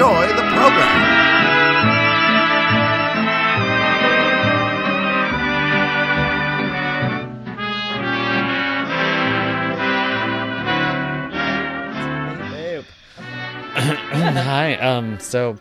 enjoy the program. hi. Um. So,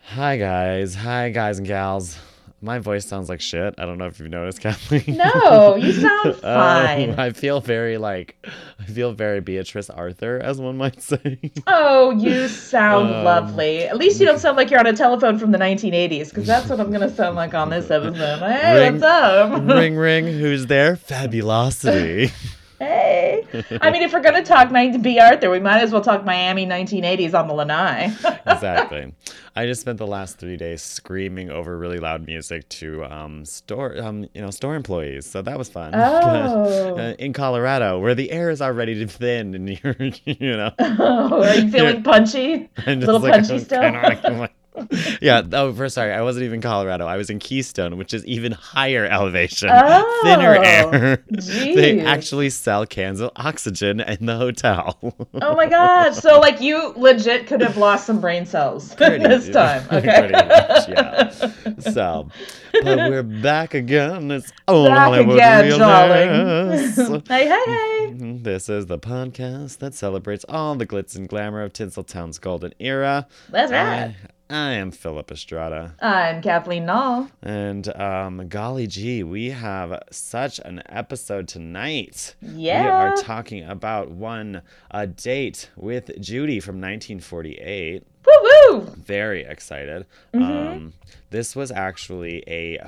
hi guys. Hi guys and gals. My voice sounds like shit. I don't know if you've noticed, Kathleen. No, you sound fine. Um, I feel very like I feel very Beatrice Arthur, as one might say. Oh, you sound Um, lovely. At least you don't sound like you're on a telephone from the 1980s, because that's what I'm going to sound like on this episode. Hey, Ring- what's up? ring ring. Who's there? Fabulosity. Hey. I mean, if we're going to talk 90 B. Arthur, we might as well talk Miami 1980s on the Lanai. exactly. I just spent the last three days screaming over really loud music to um, store, um, you know, store employees. So that was fun. Oh. Uh, in Colorado, where the air is already thin, and you're, you know, oh, are you feeling punchy? I'm A little like, punchy "Oh, still? Can I-" I'm like- yeah. Oh, for sorry, I wasn't even Colorado. I was in Keystone, which is even higher elevation, oh, thinner Oh, air. they actually sell cans of oxygen in the hotel. Oh my god. So, like, you legit could have lost some brain cells Pretty- this time. Okay. Pretty much, yeah. So, but we're back again. It's Back Hollywood again, realness. darling. hey, hey, hey. This is the podcast that celebrates all the glitz and glamour of Tinseltown's golden era. That's right. I, I am Philip Estrada. I'm Kathleen Null. And um, golly gee, we have such an episode tonight. Yeah. We are talking about one a date with Judy from 1948 Woo woo. very excited. Mm-hmm. Um, this was actually a,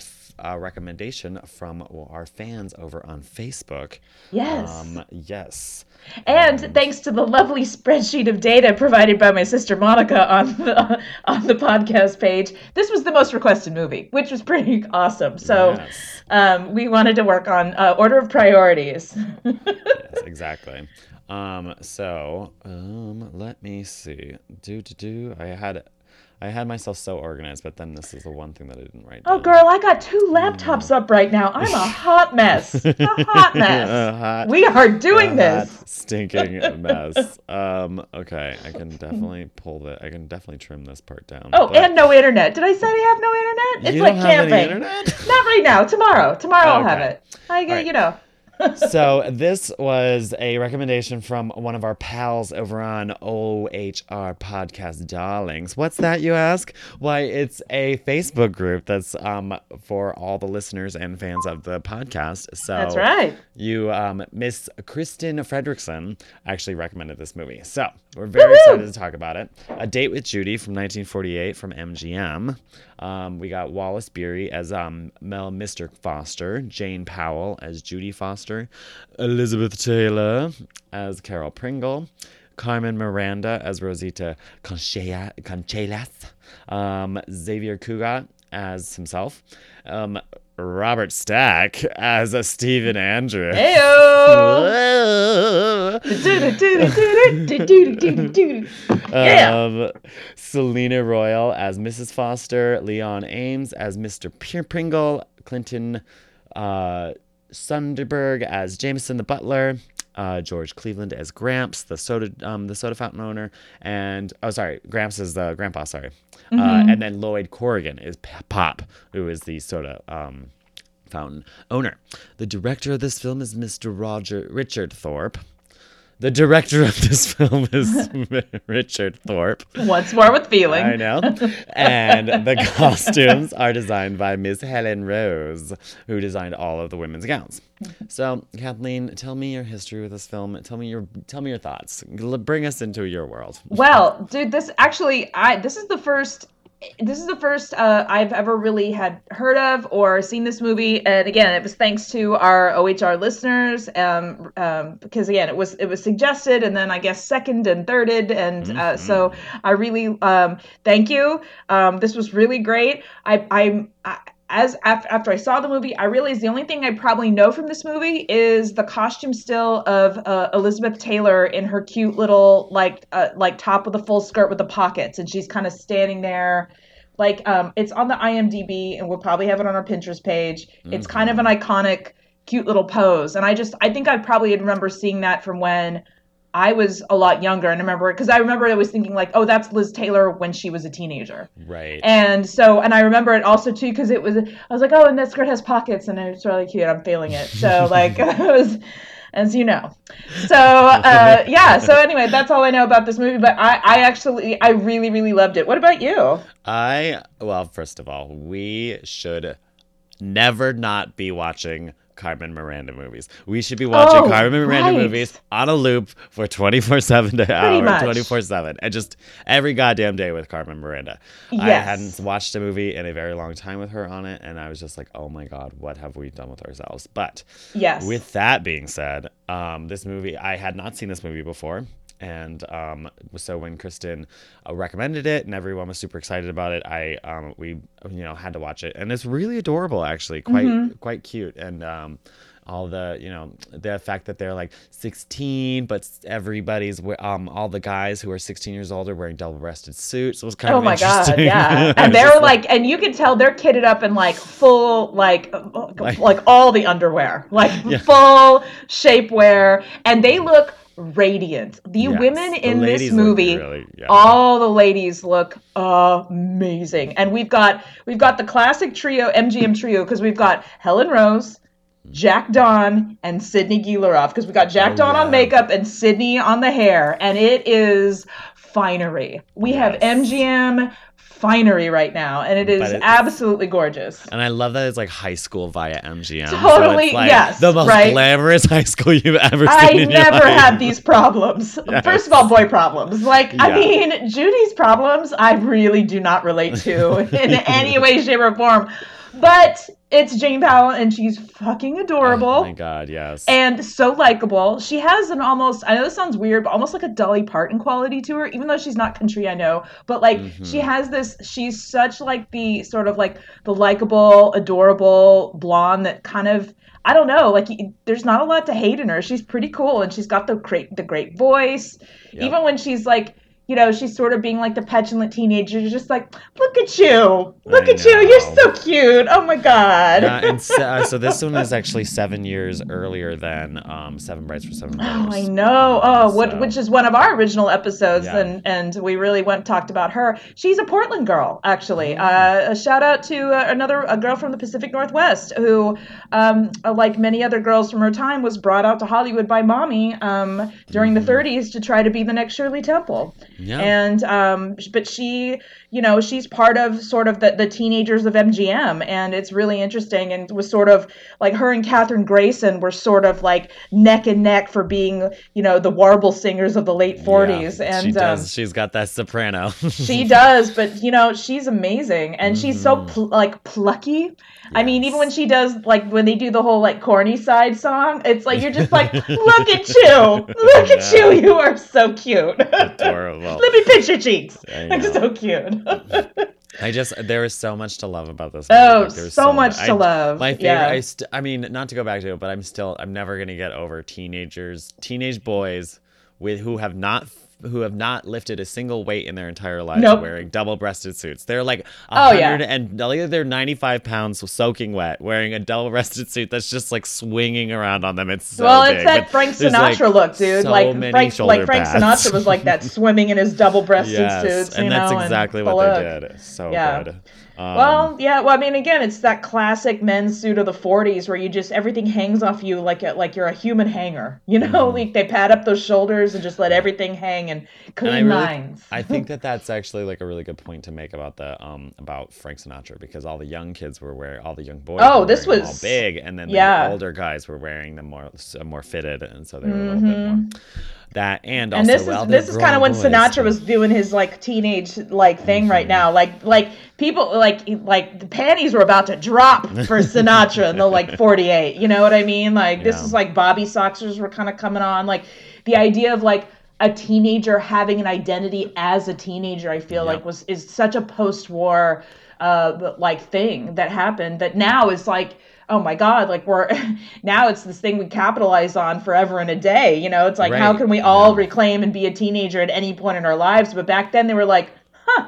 recommendation from our fans over on Facebook. Yes. Um, yes. and thanks to the lovely spreadsheet of data provided by my sister Monica on the on the podcast page, this was the most requested movie, which was pretty awesome. So Yes. um, we wanted to work on uh, order of priorities. yes, exactly. Um, so um, let me see. Do do do. I had. I had myself so organized, but then this is the one thing that I didn't write oh, down. girl, I got two laptops up right now. I'm a hot mess. A hot A mess. hot- We are doing a this. stinking mess. Um, okay, I can definitely pull the. I can definitely trim this part down. Oh, but- and no internet. Did I say I have no internet? It's You like don't have any camping. internet? Not right now. Tomorrow. Tomorrow I'll have Okay. it. I get, right. you know. So this was a recommendation from one of our pals over on OHR Podcast Darlings. What's that, you ask? Why, it's a Facebook group that's um for all the listeners and fans of the podcast. So That's right. You, um, Miss Kristen Fredrickson, actually recommended this movie. So we're very excited to talk about it. A Date with Judy from 1948 from MGM. Um, we got Wallace Beery as um, Mel Mr. Foster, Jane Powell as Judy Foster, Elizabeth Taylor as Carol Pringle, Carmen Miranda as Rosita Conchea- Conchelas, um, Xavier Cugat as himself, um, Robert Stack as a Stephen Andrew. Heyo. Yeah. Um, Selena Royle as Mrs. Foster, Leon Ames as Mr. Pringle, Clinton uh, Sunderberg as Jameson the butler, uh, George Cleveland as Gramps, the soda um, the soda fountain owner, and oh sorry, Gramps is the grandpa. Sorry, uh, and then Lloyd Corrigan is Pop, who is the soda um, fountain owner. The director of this film is Mr. Roger Richard Thorpe. The director of this film is Richard Thorpe. Once more with feeling. I know. And the costumes are designed by Miss Helen Rose, who designed all of the women's gowns. Mm-hmm. So, Kathleen, tell me your history with this film. Tell me your tell me your thoughts. L- Bring us into your world. Well, dude, this actually, I this is the first this is the first uh, I've ever really had heard of or seen this movie, and again, it was thanks to our OHR listeners, um, um, because again, it was it was suggested, and then I guess second and thirded, and uh, so I really um, thank you. Um, this was really great. I I'm. I, as after, after I saw the movie, I realized the only thing I probably know from this movie is the costume still of uh, Elizabeth Taylor in her cute little like uh, like top with a full skirt with the pockets, and she's kind of standing there. Like um, it's on the IMDb, and we'll probably have it on our Pinterest page. It's kind of an iconic, cute little pose, and I just I think I probably remember seeing that from when I was a lot younger, and I remember because I remember I was thinking like, oh, that's Liz Taylor when she was a teenager. Right. And so, and I remember it also too because it was, I was like, oh, and that skirt has pockets, and it's really cute. I'm feeling it. So like, it was, as you know. So uh, yeah. So anyway, that's all I know about this movie. But I, I actually, I really, really loved it. What about you? I well, first of all, we should never not be watching Carmen Miranda movies. We should be watching Oh, Carmen Miranda right. movies on a loop for 24/7 to hour, 24/7, and just every goddamn day with Carmen Miranda. Yes. I hadn't watched a movie in a very long time with her on it, and I was just like, "Oh my god, what have we done with ourselves?" But Yes. with that being said, um, this movie I had not seen this movie before, and um, so when Kristen uh, recommended it and everyone was super excited about it, I um, we you know had to watch it, and it's really adorable actually, quite Mm-hmm. quite cute, and um, all the you know the fact that they're like 16, but everybody's um all the guys who are 16 years old are wearing double-breasted suits. It was kind Oh of my god, yeah. And they're just like, and you can tell they're kitted up in like full, like, uh, Like- like all the underwear, like Yeah. full shapewear, and they look radiant. The Yes, women the in this movie, really- yeah. all the ladies look amazing. And we've got we've got the classic trio, MGM trio, because we've got Helen Rose. Jack Dawn, and Sydney Guilaroff because we got Jack Oh, Dawn yeah. on makeup and Sydney on the hair, and it is finery. We have MGM finery right now, and it is absolutely gorgeous. And I love that it's like high school via MGM. Totally, it's like yes, The most right? glamorous high school you've ever I seen. in your never had these problems. First of all, boy problems. Like, I mean, Judy's problems, I really do not relate to in any way, shape, or form. But it's Jane Powell, and she's fucking adorable. Oh my god, yes. and so likable. She has an almost I know this sounds weird, but almost like a Dolly Parton quality to her, even though she's not country, I know. But like mm-hmm. she has this she's such like the sort of like the likable, adorable blonde that kind of I don't know, like there's not a lot to hate in her. She's pretty cool and she's got the great the great voice. Even when she's like you know, she's sort of being like the petulant teenager. You're just like, look at you, look I at you, you're so cute. Oh my god. Uh, and so, uh, so this one is actually seven years earlier than um, Seven Brides for Seven Oh, Brothers. I know. Oh, what, which is one of our original episodes, Yeah. and and we really went talked about her. She's a Portland girl, actually. Uh, a shout out to uh, another a girl from the Pacific Northwest who, um, uh, like many other girls from her time, was brought out to Hollywood by mommy um, during the 30s to try to be the next Shirley Temple. Mm-hmm. Yeah. And um, but she, you know, she's part of sort of the, the teenagers of MGM, and it's really interesting. And was sort of like her and Kathryn Grayson were sort of like neck and neck for being, you know, the warble singers of the late 40s. Yeah, and she does. Um, She's got that soprano. she does, but you know, she's amazing, and she's so Mm-hmm. pl- like plucky. I mean, even when she does like when they do the whole like corny side song, it's like you're just like, look at you, look at you, you are so cute. Adorable. Let me pinch your cheeks. Like so cute. I just there is so much to love about this. Oh, Like, there's so much to I- love. My favorite. Yeah. I, st- I mean, not to go back to it, but I'm still. I'm never gonna get over teenagers, teenage boys with who have not who have not lifted a single weight in their entire lives Nope. wearing double-breasted suits. They're like Oh, yeah. and they're 95 pounds soaking wet wearing a double-breasted suit that's just like swinging around on them. It's so well, big, it's that but Frank Sinatra like, look, dude. so like Frank, like Frank pads. Sinatra was like that, swimming in his double-breasted yes, suits. and that's know, exactly what look. they did. So Yeah. good. Um, Well, yeah. Well, I mean, again, it's that classic men's suit of the '40s where you just everything hangs off you like a, like you're a human hanger. You know, Mm-hmm. like they pad up those shoulders and just let everything hang. and And I really, lines. I think that that's actually like a really good point to make about the um about Frank Sinatra because all the young kids were wearing all the young boys. Oh, this was- all big, and then the yeah. older guys were wearing them more more fitted, and so they were a little bit more that. And also, Mm-hmm. and this is well, they're this is kind of when boys, Sinatra was doing his like teenage like thing right now. Like like people like like the panties were about to drop for Sinatra in the like 48. You know what I mean? Like this is like Bobby Soxers were kind of coming on. Like the idea of like a teenager having an identity as a teenager, I feel like was is such a post-war uh like thing that happened that now is like oh my god like we're now it's this thing we capitalize on forever and a day you know it's like how can we all yeah. reclaim and be a teenager at any point in our lives but back then they were like huh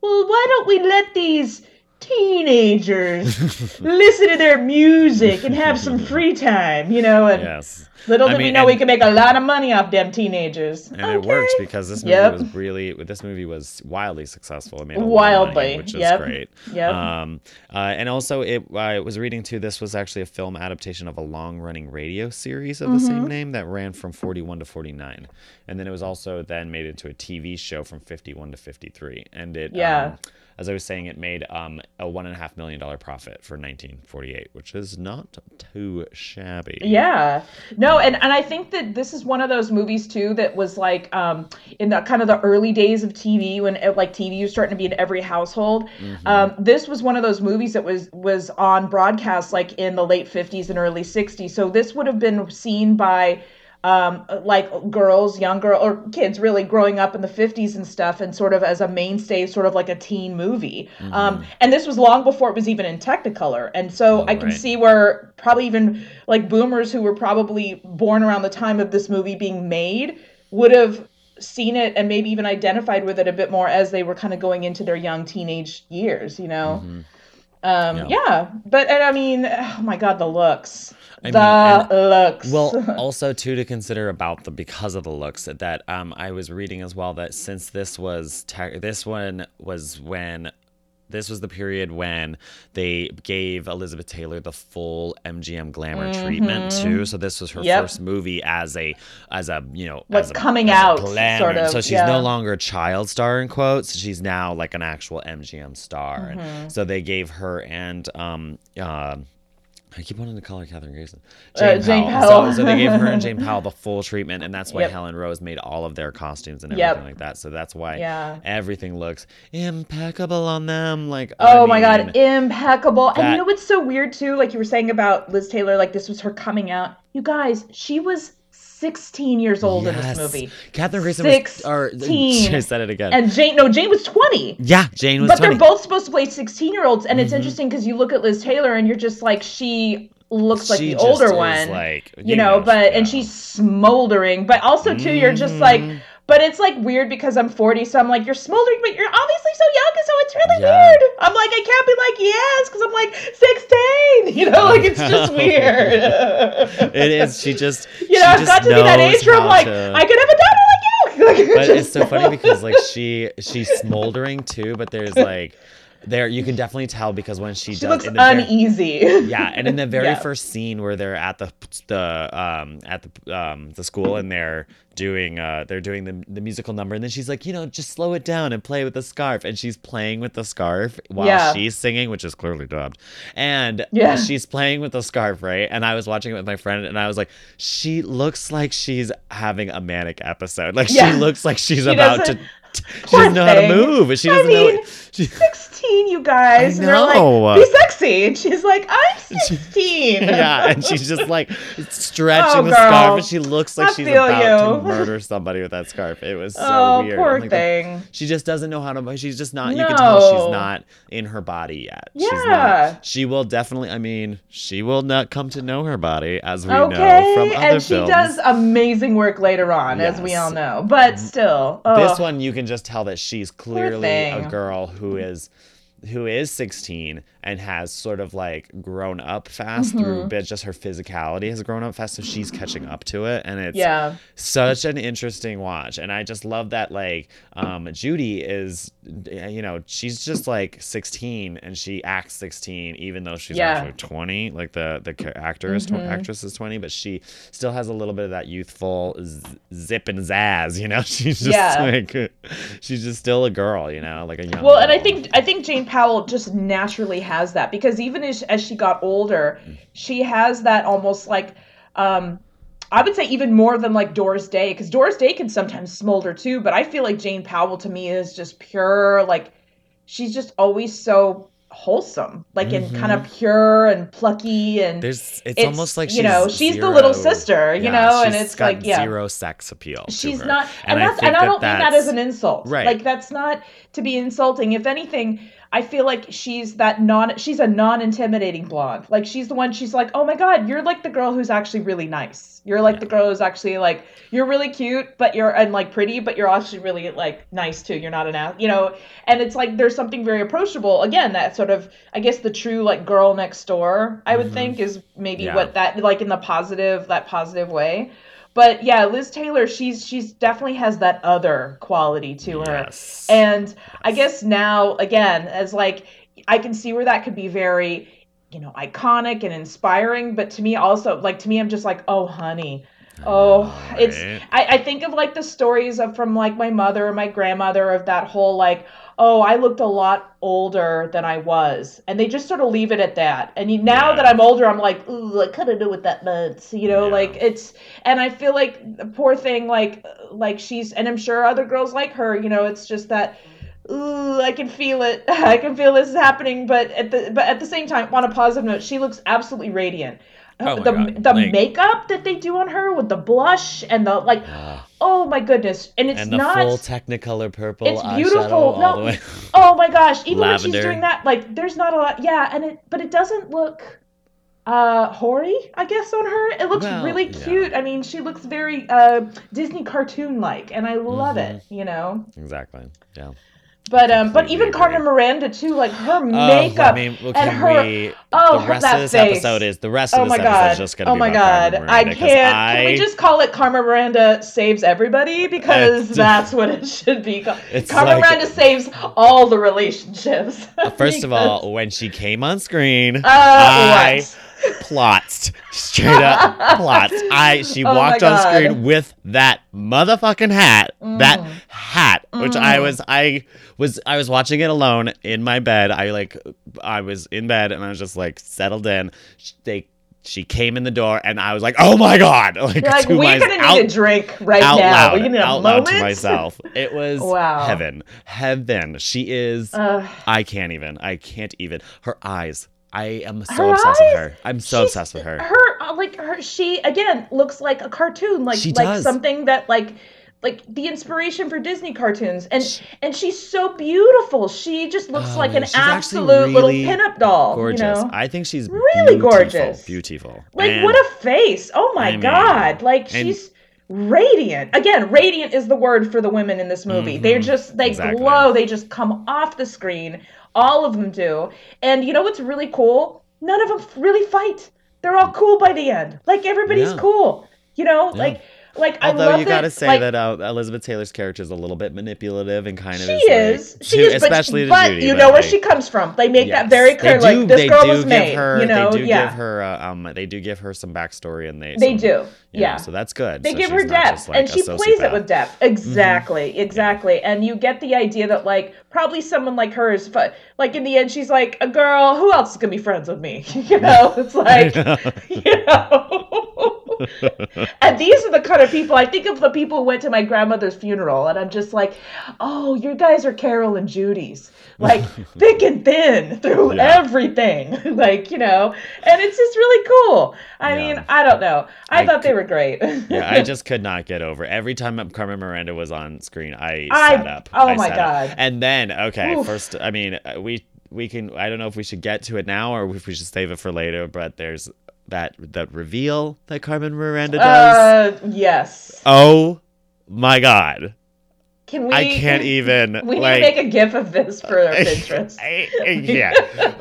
well why don't we let these teenagers listen to their music and have some free time you know and Yes. little I did we know we could make a lot of money off them teenagers and it worked Okay. because this movie Yep. was really this movie was wildly successful. It made of money, Wildly, which is yep, great. yep. Um, uh, and also, it I was reading too. This was actually a film adaptation of a long-running radio series of the Mm-hmm. same name that ran from 41 to 49, and then it was also then made into a TV show from 51 to 53. And it Yeah. um, as I was saying, it made um, a one and a half million dollar profit for 1948, which is not too shabby. Yeah. No, and, and I think that this is one of those movies too that was like um in the kind of the early days of TV when uh, like TV was starting to be in every household. Um this was one of those movies that was was on broadcast like in the late 50s and early 60s. So this would have been seen by um, like girls, young girl or kids really growing up in the 50s and stuff, and sort of as a mainstay, sort of like a teen movie. Um, and this was long before it was even in Technicolor. And so I can right. see where probably even like boomers who were probably born around the time of this movie being made would have seen it and maybe even identified with it a bit more as they were kind of going into their young teenage years, you know? Um, Yeah. yeah. But, and I mean, oh my God, the looks. I the mean, looks. Well, also too to consider about the because of the looks that um I was reading as well that since this was te- this one was when this was the period when they gave Elizabeth Taylor the full MGM glamour treatment too. So this was her Mm-hmm. Yep. first movie as a as a you know Like as a, coming a out, sort of, So she's yeah. no longer a child star in quotes. She's now like an actual MGM star. Mm-hmm. So they gave her and um uh, I keep wanting to call her Kathryn Grayson. Uh, Jane, Jane Powell. Powell. So, so they gave her and Jane Powell the full treatment, and that's why Yep. Helen Rose made all of their costumes and Yep. everything like that. So that's why Yeah. everything looks impeccable on them. Like Oh I my god, impeccable. and you know what's so weird too? Like you were saying about Liz Taylor, like this was her coming out. You guys, she was 16 years old in this movie. Kathryn Grayson was. Or, 16. I said it again. And Jane, no, Jane was 20. yeah, Jane was But 20. they're both supposed to play 16 year olds. And it's Mm-hmm. interesting because you look at Liz Taylor and you're just like, she looks like She the older one. like, you, you know, know, but, and she's smoldering. But also, too, you're just like, Mm-hmm. But it's like weird because I'm 40, so I'm like, you're smoldering, but you're obviously so young, and so it's really Yeah. weird. I'm like, I can't be like, yes, because I'm like 16. You know, like it's just weird. it is. She just. You know, I've got to be that age where I'm like, to- I could have a daughter like you. Like, but it's so funny because like she she's smoldering too, but there's like there you can definitely tell because when she, she does looks in the ver- uneasy. yeah, and in the very Yeah. first scene where they're at the the um at the um the school and they're doing uh they're doing the the musical number and then she's like, you know, just slow it down and play with the scarf and she's playing with the scarf while Yeah. she's singing, which is clearly dubbed. And Yeah. she's playing with the scarf, right? And I was watching it with my friend and I was like, she looks like she's having a manic episode. Like Yeah. she looks like she's She about to she doesn't know how to move. She I doesn't mean, know. She, 16, you guys. I And they're like, be sexy. And she's like, I'm 16. yeah, and she's just like stretching Oh, the girl. scarf, and she looks like I she's about to you. murder somebody with that scarf. It was so oh, weird. poor like, thing. She just doesn't know how to. She's just not. You can tell she's not in her body yet. She's Yeah. not. She will definitely. I mean, she will not come to know her body, as we know Okay, from other and she does amazing work later on, as we all know. But mm-hmm. still, This one, you can just tell that she's clearly a girl who is who is 16 and has sort of like grown up fast through Mm-hmm. but just her physicality has grown up fast so she's catching up to it and it's Yeah. such an interesting watch and i just love that like um judy is you know she's just like 16 and she acts 16 even though she's Yeah. actually 20 like the the actor is tw- actress is 20 but she still has a little bit of that youthful z- zip and zazz you know she's just Yeah. like she's just still a girl you know like a young Well, and I think I think Jane Powell just naturally has that because even as, as she got older, she has that almost like um I would say even more than like Doris Day because Doris Day can sometimes smolder too, but I feel like Jane Powell to me is just pure like she's just always so wholesome, like and kind of pure and plucky and Mm-hmm. There's, it's, almost like you know she's she's the little sister, you yeah, know, and it's like yeah, zero sex appeal. she's not and, I that's think and i don't mean that as an insult Right. like that's not to be insulting if anything i feel like she's that non she's a non-intimidating blonde. Like she's the one she's like oh my god you're like the girl who's actually really nice. You're like the girl who's actually like you're really cute but you're and like pretty but you're actually really like nice too. You're not an ass you know? And it's like there's something very approachable. Again that sort of i guess the true like girl next door i would think is maybe Mm-hmm. Yeah. what that like in the positive that positive way but yeah, Liz Taylor, she's she's definitely has that other quality to her. Yes. And I guess now again, as like I can see where that could be very, you know, iconic and inspiring, but to me also like to me I'm just like, "Oh, honey." Oh, know, it's? I, I think of like the stories of from like my mother and my grandmother of that whole like, oh, I looked a lot older than I was, and they just sort of leave it at that. And you, now Yeah. that I'm older, I'm like, ooh, I kind of know what that meant, you know, Yeah. like it's. And I feel like the poor thing, like like she's, and I'm sure other girls like her, you know, it's just that. Ooh, I can feel it. I can feel this is happening, but at the but at the same time, on a positive note, she looks absolutely radiant. Oh the God, the makeup that they do on her with the blush and the like oh my goodness. And it's and the not full Technicolor purple it's beautiful. no oh my gosh even when she's doing that like there's not a lot yeah and it but it doesn't look uh hoary i guess on her. It looks Well, really yeah. cute. I mean she looks very uh disney cartoon like and i love it Mm-hmm. you know? Exactly. Yeah. But um but even Carmen. Miranda too like her Oh, makeup mean, well, and her we? oh the rest that of this face. episode is the rest Oh of my this episode god! is just gonna oh be my god! Carmen I can't. I, Can we just call it Carmen Miranda saves everybody because that's what it should be called. Carmen like- Miranda saves all the relationships. First of all, when she came on screen, uh, I what? Plots straight up plots. I she Oh walked on screen with that motherfucking hat, that Mm. hat, which I was I was I was watching it alone in my bed. I like I was in bed and I was just like settled in. They she came in the door and I was like, oh my god! Like, like we're my- gonna need out- a drink right out now. loud, gonna need out moment. loud to myself. It was Wow. heaven, heaven. She is. Ugh. I can't even. I can't even. Her eyes. I am so Her obsessed eyes? with her. I'm so obsessed with her. Her uh, like her she again looks like a cartoon, like She like does. something that like like the inspiration for Disney cartoons, and and she's so beautiful. She just looks Oh, like an absolute little really pinup doll. Gorgeous. You know? I think she's Really beautiful, gorgeous. Beautiful. Like And what a face! Oh my I mean, god! Like and- she's radiant. Again, radiant is the word for the women in this movie. They're just they Mm-hmm. exactly. glow. They just come off the screen. All of them do. And you know what's really cool? None of them really fight. They're all cool by the end. Like everybody's Yeah. cool. You know, like like I Although love you gotta say like, that uh, Elizabeth Taylor's character is a little bit manipulative and kind of she is. is. like, She to- is, but, especially but Judy, you but, know where like, she comes from. They make yes. that very clear. Do, like this they girl do was give made. her, you know, they do yeah. give her, uh, um, they do give her some backstory, and they They some- do. Know, Yeah. so that's good. They So give her depth, like, and she plays it with depth. Mm-hmm. Exactly, exactly. And you get the idea that like probably someone like her is fu- like in the end she's like a girl. Who else is gonna be friends with me? you know, it's like you know. and these are the kind of people I think of the people who went to my grandmother's funeral, and I'm just like, oh, you guys are Carol and Judy's, like thick and thin through Yeah. everything, like you know. And it's just really cool. I Yeah. mean, I don't know. I, I thought they were great. yeah, I just could not get over. Every time Carmen Miranda was on screen, I, I- sat up. oh I my sat up. God. And then, okay, Oof. first, I mean, uh, we we can. I don't know if we should get to it now or if we should save it for later. But there's that that reveal that Carmen Miranda does. Uh, yes. oh my god. Can we? I can't even. We like, need to make a gif of this for our Pinterest. I- yeah,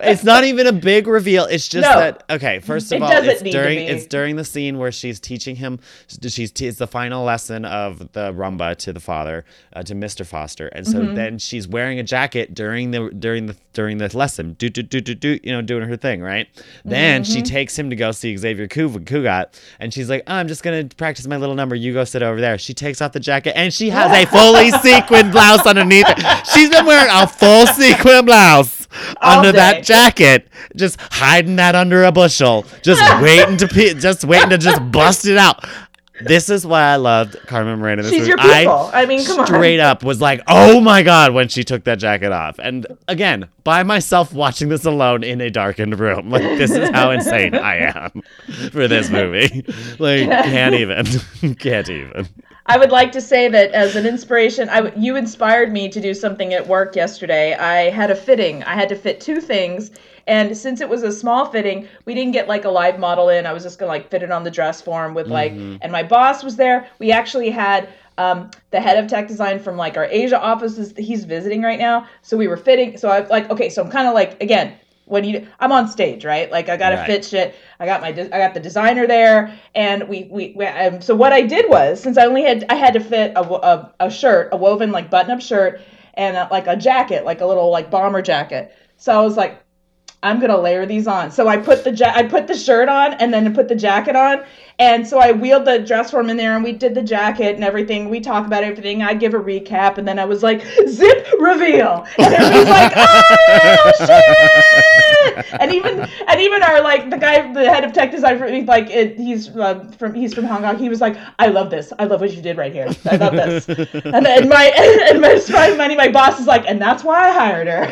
it's not even a big reveal. It's just No. that okay. First of It all, it's during it's during the scene where she's teaching him. She's it's the final lesson of the rumba to the father uh, to Mr. Foster, and so Mm-hmm. then she's wearing a jacket during the during the during the lesson, do do do do do, you know, doing her thing, right? Then she Mm-hmm. takes him to go see Xavier Cugat, and she's like, oh, "I'm just gonna practice my little number. You go sit over there." She takes off the jacket, and she has a fully sequined blouse underneath it. She's been wearing a full sequin blouse All under day. that jacket, just hiding that under a bushel, just waiting to pe- just waiting to just bust it out. This is why I loved Carmen in This She's movie. your I people. I mean, come on. straight up was like, "Oh my god!" when she took that jacket off. And again, by myself watching this alone in a darkened room, like this is how insane I am for this movie. Like, can't even, can't even. I would like to say that as an inspiration, I w- you inspired me to do something at work yesterday. I had a fitting. I had to fit two things, and since it was a small fitting, we didn't get like a live model in. I was just gonna like fit it on the dress form with like, and my boss was there. We actually had um, the head of tech design from like our Asia offices. He's visiting right now, so we were fitting. So I like, okay, so I'm kind of like again. When you, I'm on stage, right? Like I gotta Right. fit shit. I got my, I got the designer there, and we, we, we um, so what I did was, since I only had, I had to fit a, a, a shirt, a woven like button-up shirt, and uh like a jacket, like a little like bomber jacket. So I was like, I'm gonna layer these on. So I put the ja- I put the shirt on and then I put the jacket on. And so I wheeled the dress form in there and we did the jacket and everything. We talk about everything. I give a recap and then I was like, zip reveal. And everybody's like, oh shit! And even and even our like the guy, the head of tech design, for, like it, he's uh, from he's from Hong Kong. He was like, I love this. I love what you did right here. I love this. and then my and my, my money, my boss is like, and that's why I hired her.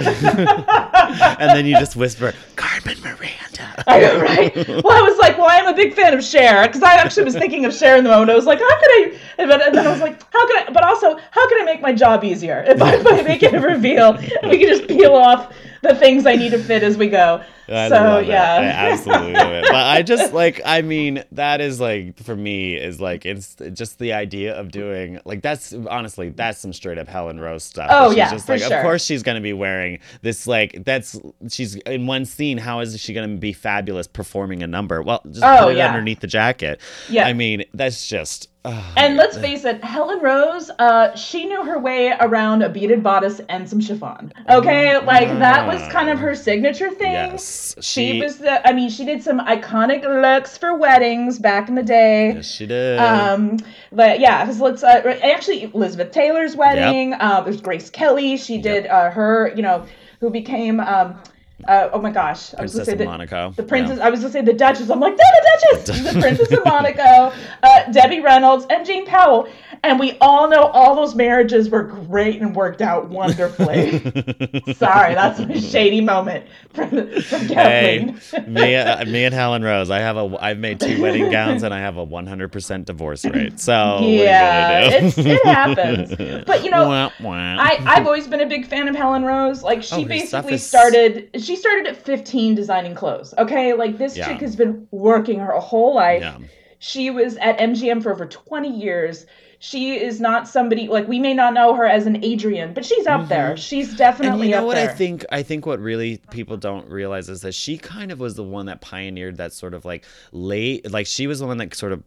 And then you just whisper, "Carmen Miranda." I know, right? Well, I was like, well, I am a big fan of Cher because I actually was thinking of Cher in the moment. I was like, how could I? And then and then I was like, how could I? But also, how can I make my job easier if I, if I make it a reveal? And we can just peel off the things I need to fit as we go show. I so love it. yeah, I absolutely love it. But I just like, I mean, that is like for me is like it's just the idea of doing like that's honestly that's some straight up Helen Rose stuff. Oh, She's yeah, just for like sure. of course she's gonna be wearing this like that's she's in one scene. How is she gonna be fabulous performing a number? Well, just Oh, put it yeah. underneath the jacket. Yeah. I mean, that's just. oh, And let's face it, Helen Rose, uh, she knew her way around a beaded bodice and some chiffon. Okay, like that was kind of her signature thing. Yes, she, she- was the. I mean, she did some iconic looks for weddings back in the day. Yes, she did. Um, but yeah, 'cause let's uh, actually Elizabeth Taylor's wedding. Uh, there's Grace Kelly. She did uh, her, you know, who became um, uh, oh my gosh, I was Princess gonna say of the, Monaco. the princess. Yeah. I was gonna say the Duchess. I'm like, the Duchess, the Princess of Monaco, uh, Debbie Reynolds, and Jane Powell. And we all know all those marriages were great and worked out wonderfully. Sorry, that's a shady moment from, from Hey, me, uh, me and Helen Rose. I have a. I've made two wedding gowns, and I have a 100% divorce rate. So yeah, what are you it's, it happens. But you know, Wah, wah. I, I've always been a big fan of Helen Rose. Like she Oh, basically is- started she started at 15 designing clothes. Okay? Like this Yeah. chick has been working her whole life. Yeah. She was at MGM for over 20 years. She is not somebody like we may not know her as an Adrian, but she's up there. She's Mm-hmm. And definitely you know what there. I think? I think what really people don't realize is that she kind of was the one that pioneered that sort of like late, like she was the one that sort of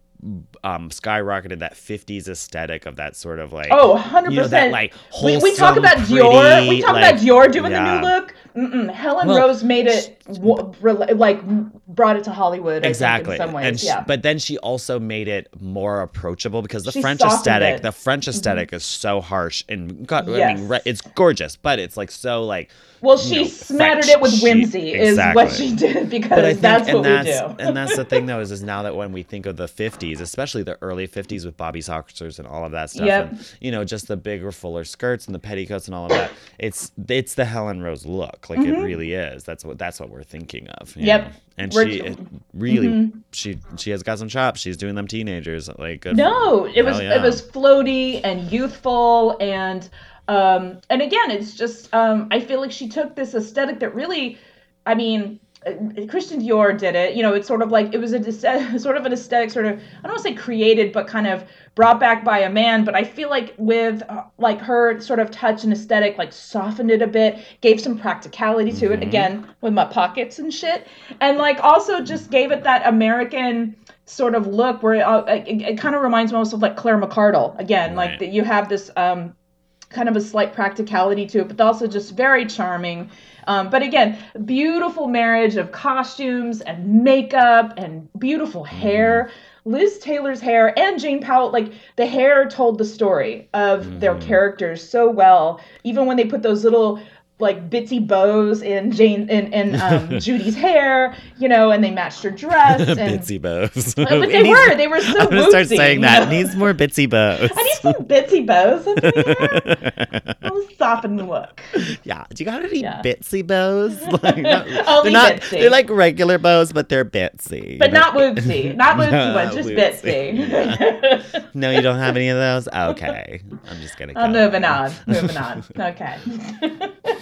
um skyrocketed that 50s aesthetic of that sort of like Oh, 100%. you know, that like we, we talk about Dior. We talk like- about Dior doing yeah. the new look. Mm-mm. Helen Well, Rose made it w- like brought it to Hollywood. Think, exactly in some ways. and sh- yeah. but then she also made it more approachable because the She french aesthetic it. Mm-hmm. the french aesthetic is so harsh and God, i mean re- it's gorgeous but it's like so like Well, she know, smattered French it with whimsy, is what she did because think, that's what that's, we do. and that's the thing though is, is now that when we think of the 50s, especially the early 50s with Bobby Soxers and all of that stuff, Yep. and, you know, just the bigger, fuller skirts and the petticoats and all of that, it's it's the Helen Rose look, like it really is. That's what that's what we're thinking of. you Mm-hmm. Yep. know? and We're- she it really she she has got some chops. She's doing them teenagers like no, it was yeah. it was floaty and youthful and um and again, it's just um I feel like she took this aesthetic that really, I mean. Uh, Christian Dior did it. You know, it's sort of like it was a sort of an aesthetic, sort of I don't want to say created, but kind of brought back by a man. But I feel like with uh, like her sort of touch and aesthetic, like softened it a bit, gave some practicality to it. Again, with my pockets and shit, and like also just gave it that American sort of look where it, uh, it, it kind of reminds me almost of like Claire McCardell. Again, like that you have this um kind of a slight practicality to it, but also just very charming. Um, but again, beautiful marriage of costumes and makeup and beautiful hair. Liz Taylor's hair and Jane Powell, like the hair told the story of their characters so well. Even when they put those little like bitsy bows in Jane in, in um, Judy's hair, you know, and they matched her dress. And, bitsy bows. But they needs- were, they were so I'm gonna start saying that. know? Needs more bitsy bows. I need some bitsy bows in my hair. I'll soften the look. yeah. Do you got any Yeah. bitsy bows? Like, not- Only they're not. bitsy. They're like regular bows, but they're bitsy. But not wootsy. Not wootsy Not one, just bitsy. No, you don't have any of those. Okay, I'm just gonna. I'm moving on. Moving on. Okay.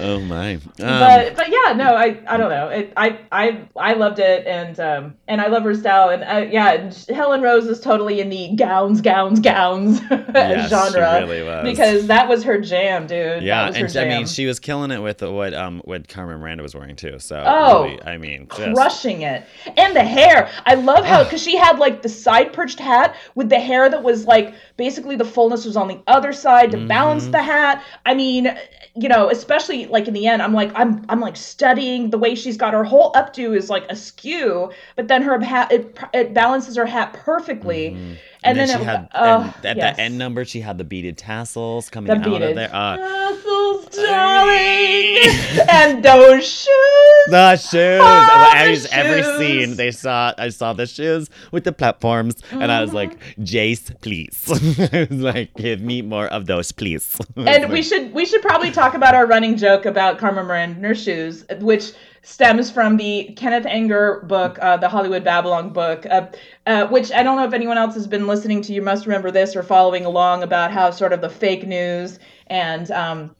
Oh my. Um, but but yeah, no, I I don't know. It, I I I loved it, and um and I love her style, and uh, yeah, Helen Rose is totally in the gowns, gowns, gowns Yes, she genre really was. because that was her jam, dude. yeah, that was her and she- I mean, she was killing it with what um what Carmen Miranda was wearing too. So Oh, really, I mean, just, crushing it. And the hair. I love how because she had like the side perched hat with the hair that was like basically the fullness was on the other side to Mm-hmm. balance the hat. I mean, you know, especially like in the end, I'm like I'm I'm like studying the way she's got her whole updo is like askew, but then her hat it it balances her hat perfectly. Mm-hmm. And, then, then, she it, had oh, and at yes. the end number she had the beaded tassels coming the out beaded of there. Uh, tassels, darling, and those shoes. the shoes. Oh, the every, every shoes. scene they saw, I saw the shoes with the platforms, and I was like, Mm-hmm. Jace, please. I was like, give me more of those, please. And like, we should we should probably talk about our running joke about Carmen Miranda and her shoes, which stems from the Kenneth Anger book, uh, the Hollywood Babylon book, uh, uh, which I don't know if anyone else has been listening to. You must remember this or following along about how sort of the fake news and um,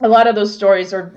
a lot of those stories are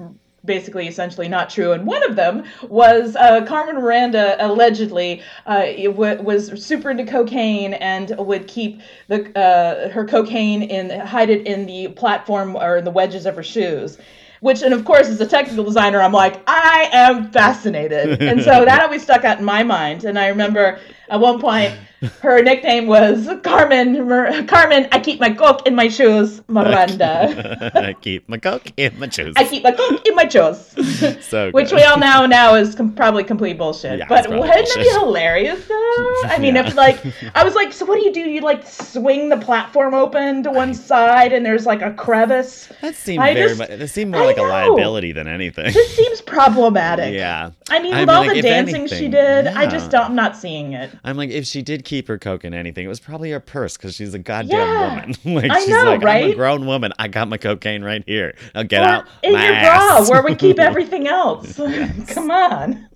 basically essentially not true and one of them was uh, carmen miranda allegedly uh, w- was super into cocaine and would keep the uh, her cocaine in hide it in the platform or in the wedges of her shoes which and of course as a technical designer i'm like i am fascinated. And so that always stuck out in my mind. And i remember at one point her nickname was carmen carmen i keep my coke in my shoes miranda I keep my coke in my shoes. I keep my coke in my shoes. So Which we all know now know is com- probably complete bullshit. Yeah, but wouldn't it be hilarious though? I mean, Yeah. if like I was like, so what do you do? You like swing the platform open to one side and there's like a crevice. That seemed I very just- much. That seemed more I like a liability than anything. This seems problematic. yeah. I mean, I with mean, all like, the dancing she anything, did, I just don't. I'm not seeing it. I'm like, if she did keep her coke in anything, it was probably her purse because she's a goddamn Yeah. woman. like I she's know, like, I'm a grown woman. I got my cocaine right here. Now get Or out in my your ass. bra, where we keep everything else. Come on.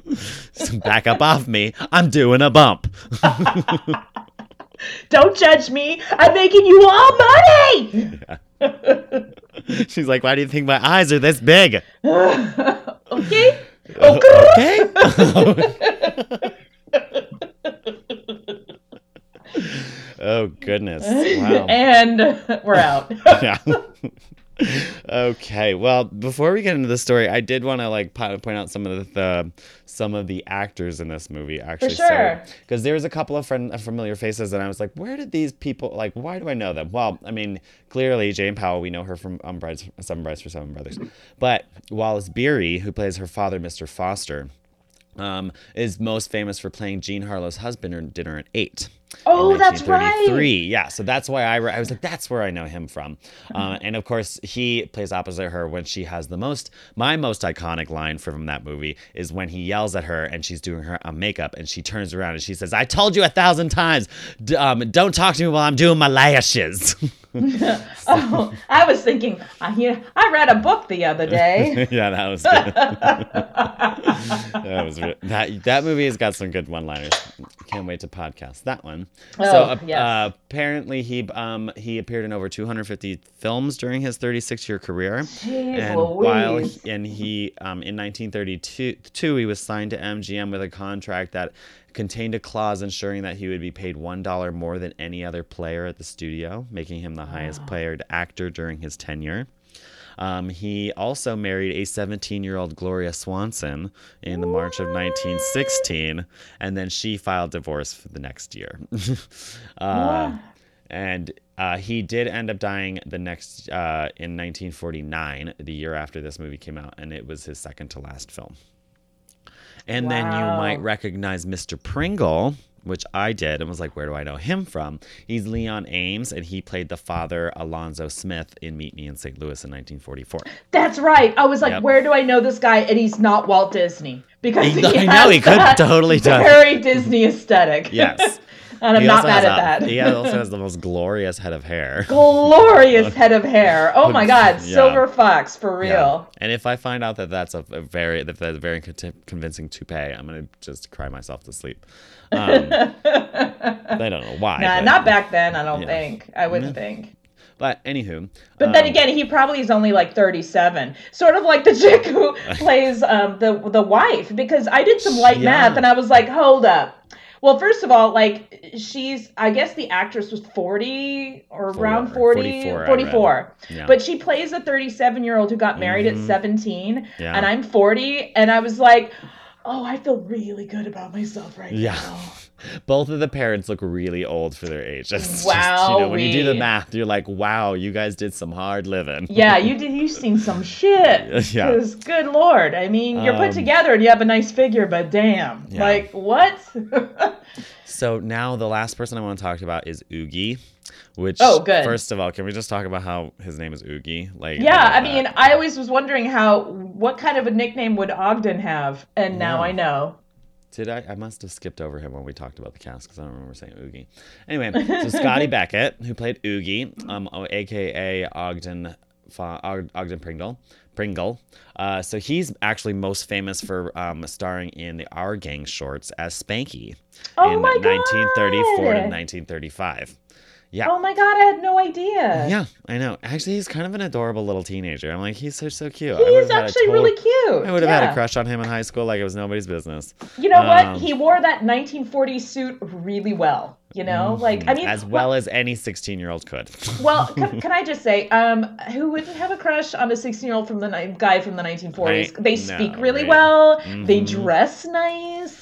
Back up off me. I'm doing a bump. Don't judge me. I'm making you all money. She's like, why do you think my eyes are this big? okay. Okay. Okay. Oh goodness! Wow. and we're out. yeah. okay. Well, before we get into the story, I did want to like point out some of the some of the actors in this movie. Actually, For sure. because there was a couple of friend, familiar faces, and I was like, where did these people like? Why do I know them? Well, I mean, clearly Jane Powell, we know her from um, Brides, Seven Brides for Seven Brothers, but Wallace Beery, who plays her father, Mr. Foster. Um, is most famous for playing Jean Harlow's husband in Dinner at Eight. Oh, that's 1933. Yeah, so that's why I, re- I was like, that's where I know him from. Uh, and of course, he plays opposite her when she has the most, my most iconic line from that movie is when he yells at her and she's doing her uh, makeup and she turns around and she says, I told you a thousand times, d- um, don't talk to me while I'm doing my lashes. Oh, I was thinking. I hear. I read a book the other day. yeah, that was good. that was re- that that movie has got some good one-liners. can't wait to podcast that one. Oh, so uh, yes. uh, apparently he um he appeared in over 250 films during his 36 year career. Jeez and while he, and he um in 1932 he was signed to MGM with a contract that contained a clause ensuring that he would be paid one dollar more than any other player at the studio, making him the highest paid actor during his tenure. Um, he also married a 17 year old Gloria Swanson in the March of 1916, and then she filed divorce for the next year. uh, and uh, he did end up dying the next uh, in 1949, the year after this movie came out, and it was his second to last film. And then you might recognize Mr. Pringle, which I did, and was like, where do I know him from? He's Leon Ames, and he played the father Alonzo Smith in Meet Me in St. Louis in 1944. That's right. I was like, Yep. where do I know this guy? And he's not Walt Disney because He- he, I know, he could totally does. very Disney aesthetic. Yes. and I'm He not mad at a- that. He also has the most glorious head of hair. Glorious head of hair. Oh my God, Yeah. Silver Fox for real. Yeah. And if I find out that that's a, a very that that's a very con- convincing toupee, I'm gonna just cry myself to sleep. Um, I don't know why. Nah, but, not back then. I don't Yeah. think. I wouldn't think. But anywho, But then um, again, he probably is only like 37, sort of like the chick who plays um, the the wife. Because I did some light Yeah. math, and I was like, hold up. Well, first of all, like she's, I guess the actress was 40 or around Four- 40, 44, 44. Yeah. But she plays a 37 year old who got married at 17, Yeah. and I'm 40, and I was like, oh, I feel really good about myself right Yeah. now. Both of the parents look really old for their age. It's just, you know, when you do the math, you're like, wow, you guys did some hard living. Yeah, you did. You've seen some shit. Yeah. Because, good lord, I mean, you're put Um, together and you have a nice figure, but damn, Yeah. like what? So now the last person I want to talk about is Oogie, which Oh, good. first of all, can we just talk about how his name is Oogie? Like yeah, uh, I mean, I always was wondering how, what kind of a nickname would Ogden have, and now Yeah. I know. Did I? I must have skipped over him when we talked about the cast because I don't remember saying Oogie. Anyway, so Scotty Beckett, who played Oogie, um, aka Ogden, Ogden Pringle, Pringle. Uh, so he's actually most famous for um, starring in the Our Gang shorts as Spanky Oh in my 1934 to 1935. Yeah. Oh my god, I had no idea. Yeah, I know. Actually, he's kind of an adorable little teenager. I'm like, he's so so cute. I He would've is had a actually total- really cute. I would have had a crush on him in high school like it was nobody's business. You know Um, what? He wore that 1940s suit really well. You know, like I mean, Mm-hmm. as well as any 16 year old could. Well, can, can I just say, um, who wouldn't have a crush on a 16 year old from the guy from the 1940s? Right. They No, speak really right. well. They Mhm. dress nice.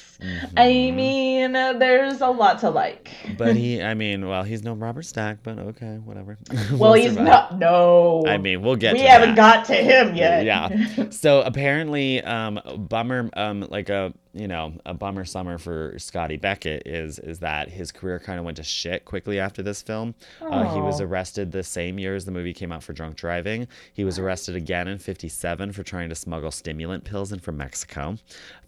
I mean, there's a lot to like. but he, I mean, well, he's no Robert Stack, but okay, whatever. Well, We'll he's survive. not. No. I mean, we'll get. we haven't that. got to him yet. yeah. So apparently, um, bummer, um, like a you know a bummer summer for Scotty Beckett is is that his career kind of went to shit quickly after this film. Uh, he was arrested the same year as the movie came out for drunk driving. He was arrested again in '57 for trying to smuggle stimulant pills in from Mexico.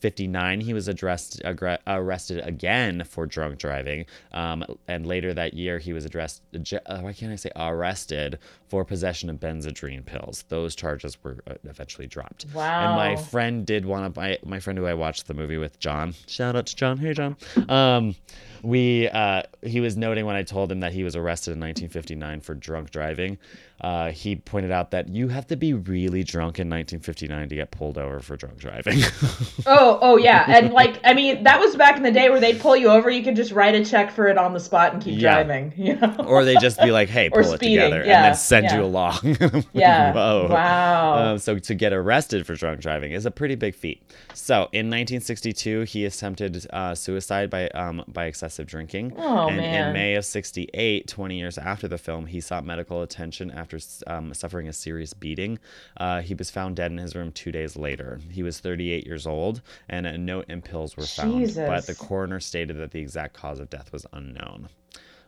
'59 he was addressed arrested again for drunk driving. Um, and later that year he was addressed. Uh, why can't I say arrested for possession of benzedrine pills? Those charges were uh, eventually dropped. Wow. And my friend did want to. My, my friend who I watched the movie with, John. Shout out to John. Hey, John. Um, we uh, he was noting when I told him that he was arrested in 1959 for drunk driving. Uh, he pointed out that you have to be really drunk in 1959 to get pulled over for drunk driving. Oh, oh yeah, and like I mean, that was back in the day where they'd pull you over. You could just write a check for it on the spot and keep Yeah. driving. You know? or they'd just be like, "Hey, pull it speeding, together," and yeah, then send yeah. you along. Yeah. Whoa. Wow. Um, so to get arrested for drunk driving is a pretty big feat. So in 1962, he attempted uh, suicide by um, by excessive drinking. Oh, and man. in May of '68, 20 years after the film, he sought medical attention after um, suffering a serious beating. Uh, he was found dead in his room two days later. He was 38 years old, and a note and pills were found. But the coroner stated that the exact cause of death was unknown.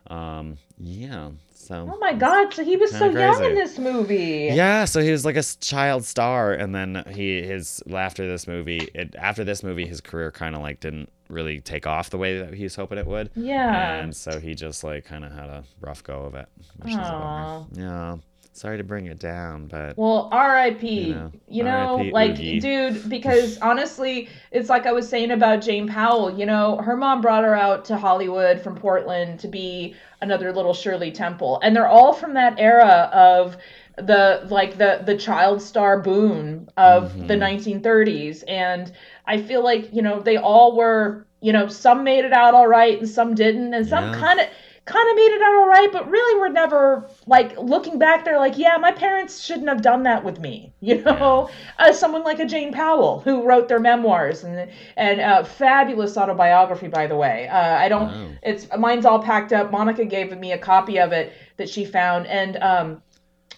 Um, yeah. So. oh my God! So he was so Kinda young in this movie. Yeah, so he was like a child star, and then he his after this movie, it, after this movie, his career kind of like didn't really take off the way that he was hoping it would. Yeah. and so he just like kind of had a rough go of it. Which Yeah, Sorry to bring it down, but Well, R.I.P. You You know, know, like, Oogie. dude, because honestly, it's like I was saying about Jane Powell. You know, her mom brought her out to Hollywood from Portland to be another little Shirley Temple, and they're all from that era of the like the the child star boom of the Mm-hmm. 1930s, and I feel like you know they all were. You know, some made it out all right, and some didn't, and some Yeah. kind of kind of made it out all right, but really were never like looking back. They're like, yeah, my parents shouldn't have done that with me. You know, uh, someone like a Jane Powell who wrote their memoirs and and uh, fabulous autobiography, by the way. Uh, I don't. Wow. It's mine's all packed up. Monica gave me a copy of it that she found, and um,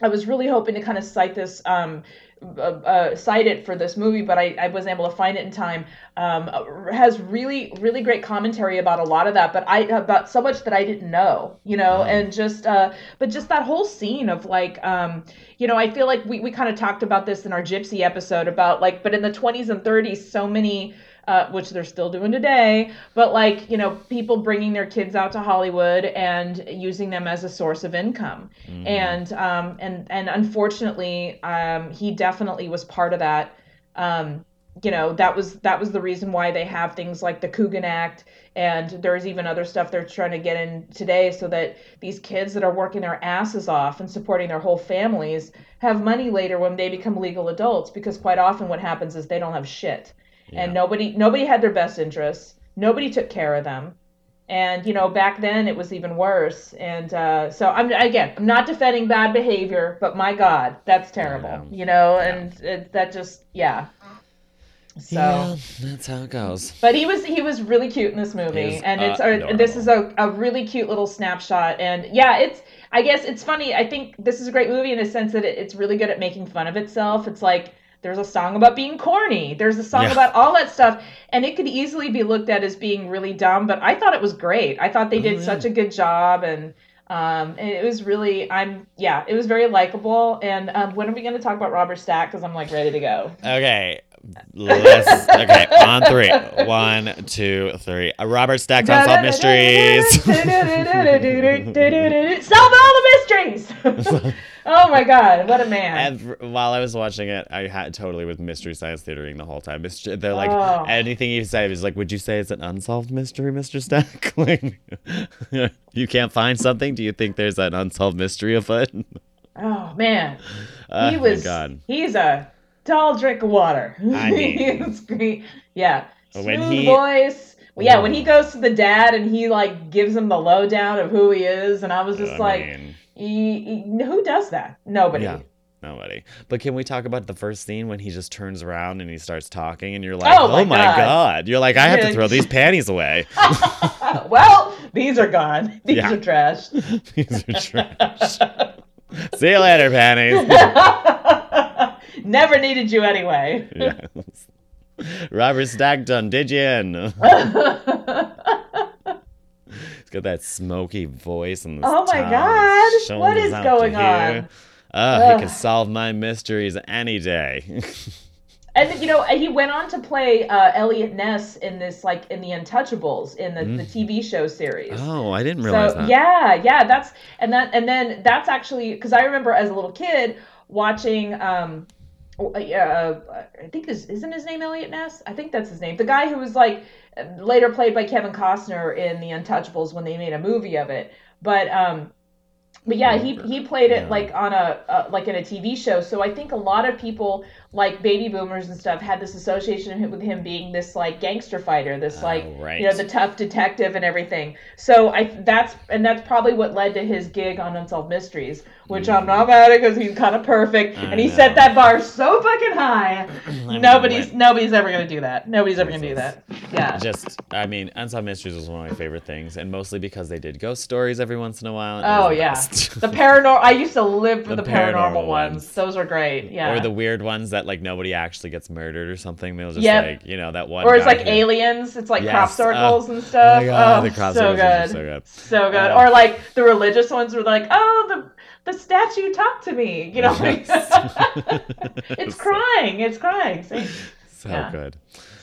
I was really hoping to kind of cite this, um, uh, uh, cite it for this movie, but I, I wasn't able to find it in time. Um, uh, has really, really great commentary about a lot of that, but I about so much that I didn't know, you know, Wow. and just, uh, but just that whole scene of like, um, you know, I feel like we, we kind of talked about this in our Gypsy episode about like, but in the 20s and 30s, so many uh, which they're still doing today. But like, you know, people bringing their kids out to Hollywood and using them as a source of income. And um, and and unfortunately, um, he definitely was part of that. Um, you know, that was that was the reason why they have things like the Coogan Act. And there's even other stuff they're trying to get in today so that these kids that are working their asses off and supporting their whole families have money later when they become legal adults because quite often what happens is they don't have shit and nobody nobody had their best interests nobody took care of them and you know back then it was even worse and uh, so i'm again i'm not defending bad behavior but my god that's terrible Yeah. you know and it, that just yeah so yeah, that's how it goes. but he was he was really cute in this movie, and it's a, this is a, a really cute little snapshot. And yeah, it's I guess it's funny. I think this is a great movie in the sense that it, it's really good at making fun of itself. It's like there's a song about being corny. There's a song Yeah. about all that stuff, and it could easily be looked at as being really dumb. But I thought it was great. I thought they did Oh, yeah. such a good job, and um, and it was really I'm yeah, it was very likable. And um, when are we going to talk about Robert Stack? Because I'm like ready to go. Okay. Let's okay, on three. One, two, three. Uh, Robert Stack Unsolved Mysteries. Solve all the mysteries. oh my god, what a man. And while I was watching it, I had totally with mystery science theatering the whole time. They're like Oh. anything you say is like, would you say it's an unsolved mystery, Mister Stack? like, you can't find something. Do you think there's an unsolved mystery afoot? Oh man. Oh He my was God. he's a tall drink of water. I mean- great. Yeah. When Smooth he- voice. Well, yeah, when he mm. goes to the dad and he like gives him the lowdown of who he is, and I was just I like, mean, he, he- who does that? Nobody. yeah. Nobody. But can we talk about the first scene when he just turns around and he starts talking and you're like, Oh oh, my my God. God. You're like, I have to throw these panties away. well, these are gone. These Yeah. are trash. these are trash. See you later, panties. Never needed you anyway. yes. Robert Stack done did you in. He's got that smoky voice and Oh my God, what is going on? Oh, he can solve my mysteries any day. And you know, he went on to play uh, Eliot Ness in this, like in the Untouchables, in the, the TV show series. oh, I didn't realize so that. yeah, yeah, that's and that and then that's actually because I remember as a little kid watching. um uh, uh, I think is isn't his name Eliot Ness? I think that's his name. The guy who was like later played by Kevin Costner in The Untouchables when they made a movie of it. But um, but yeah, he he played it Yeah. like on a uh, like in a TV show. So I think a lot of people like baby boomers and stuff had this association with him being this like gangster fighter, this Oh, like right. you know the tough detective and everything. So I that's and that's probably what led to his gig on Unsolved Mysteries, which I'm not mad at because he's kind of perfect Mm. I and he know. set that bar so fucking high. nobody's nobody's ever gonna do that. Nobody's ever gonna do that. Yeah. Just, I mean, Unsolved Mysteries was one of my favorite things, and mostly because they did ghost stories every once in a while. and it was Oh the yeah, the paranormal. I used to live for The the, paranormal, paranormal ones. ones. Those are great. Yeah. Or the weird ones that like nobody actually gets murdered or something. They'll just Yep. like you know that one. or it's like who- aliens. It's like crop uh, circles oh, and stuff. Oh my god, oh, the crop so good. so good. So good. Oh. Or like the religious ones were like, oh, the the statue talked to me. You know, like, it's crying. It's crying. See? So Yeah. good.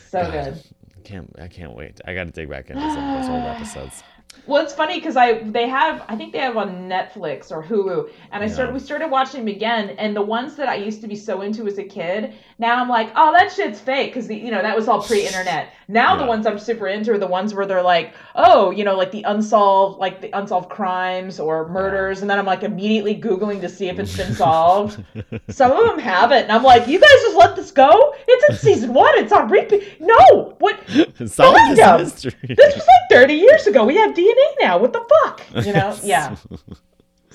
So God. good. I can't I can't wait. I got to dig back into some of those old episodes. Well, it's funny because I they have I think they have on Netflix or Hulu, and I started we started watching them again, and the ones that I used to be so into as a kid, now I'm like, oh, that shit's fake because the you know that was all pre-internet. Now the ones I'm super into are the ones where they're like, oh, you know, like the unsolved like the unsolved crimes or murders, and then I'm like immediately googling to see if it's been solved. Some of them have it, and I'm like, you guys just let this go? It's in season one. It's on repeat. No, what? Solve this mystery. This was like 30 years ago. We have DNA now. What the fuck? You know? Yeah.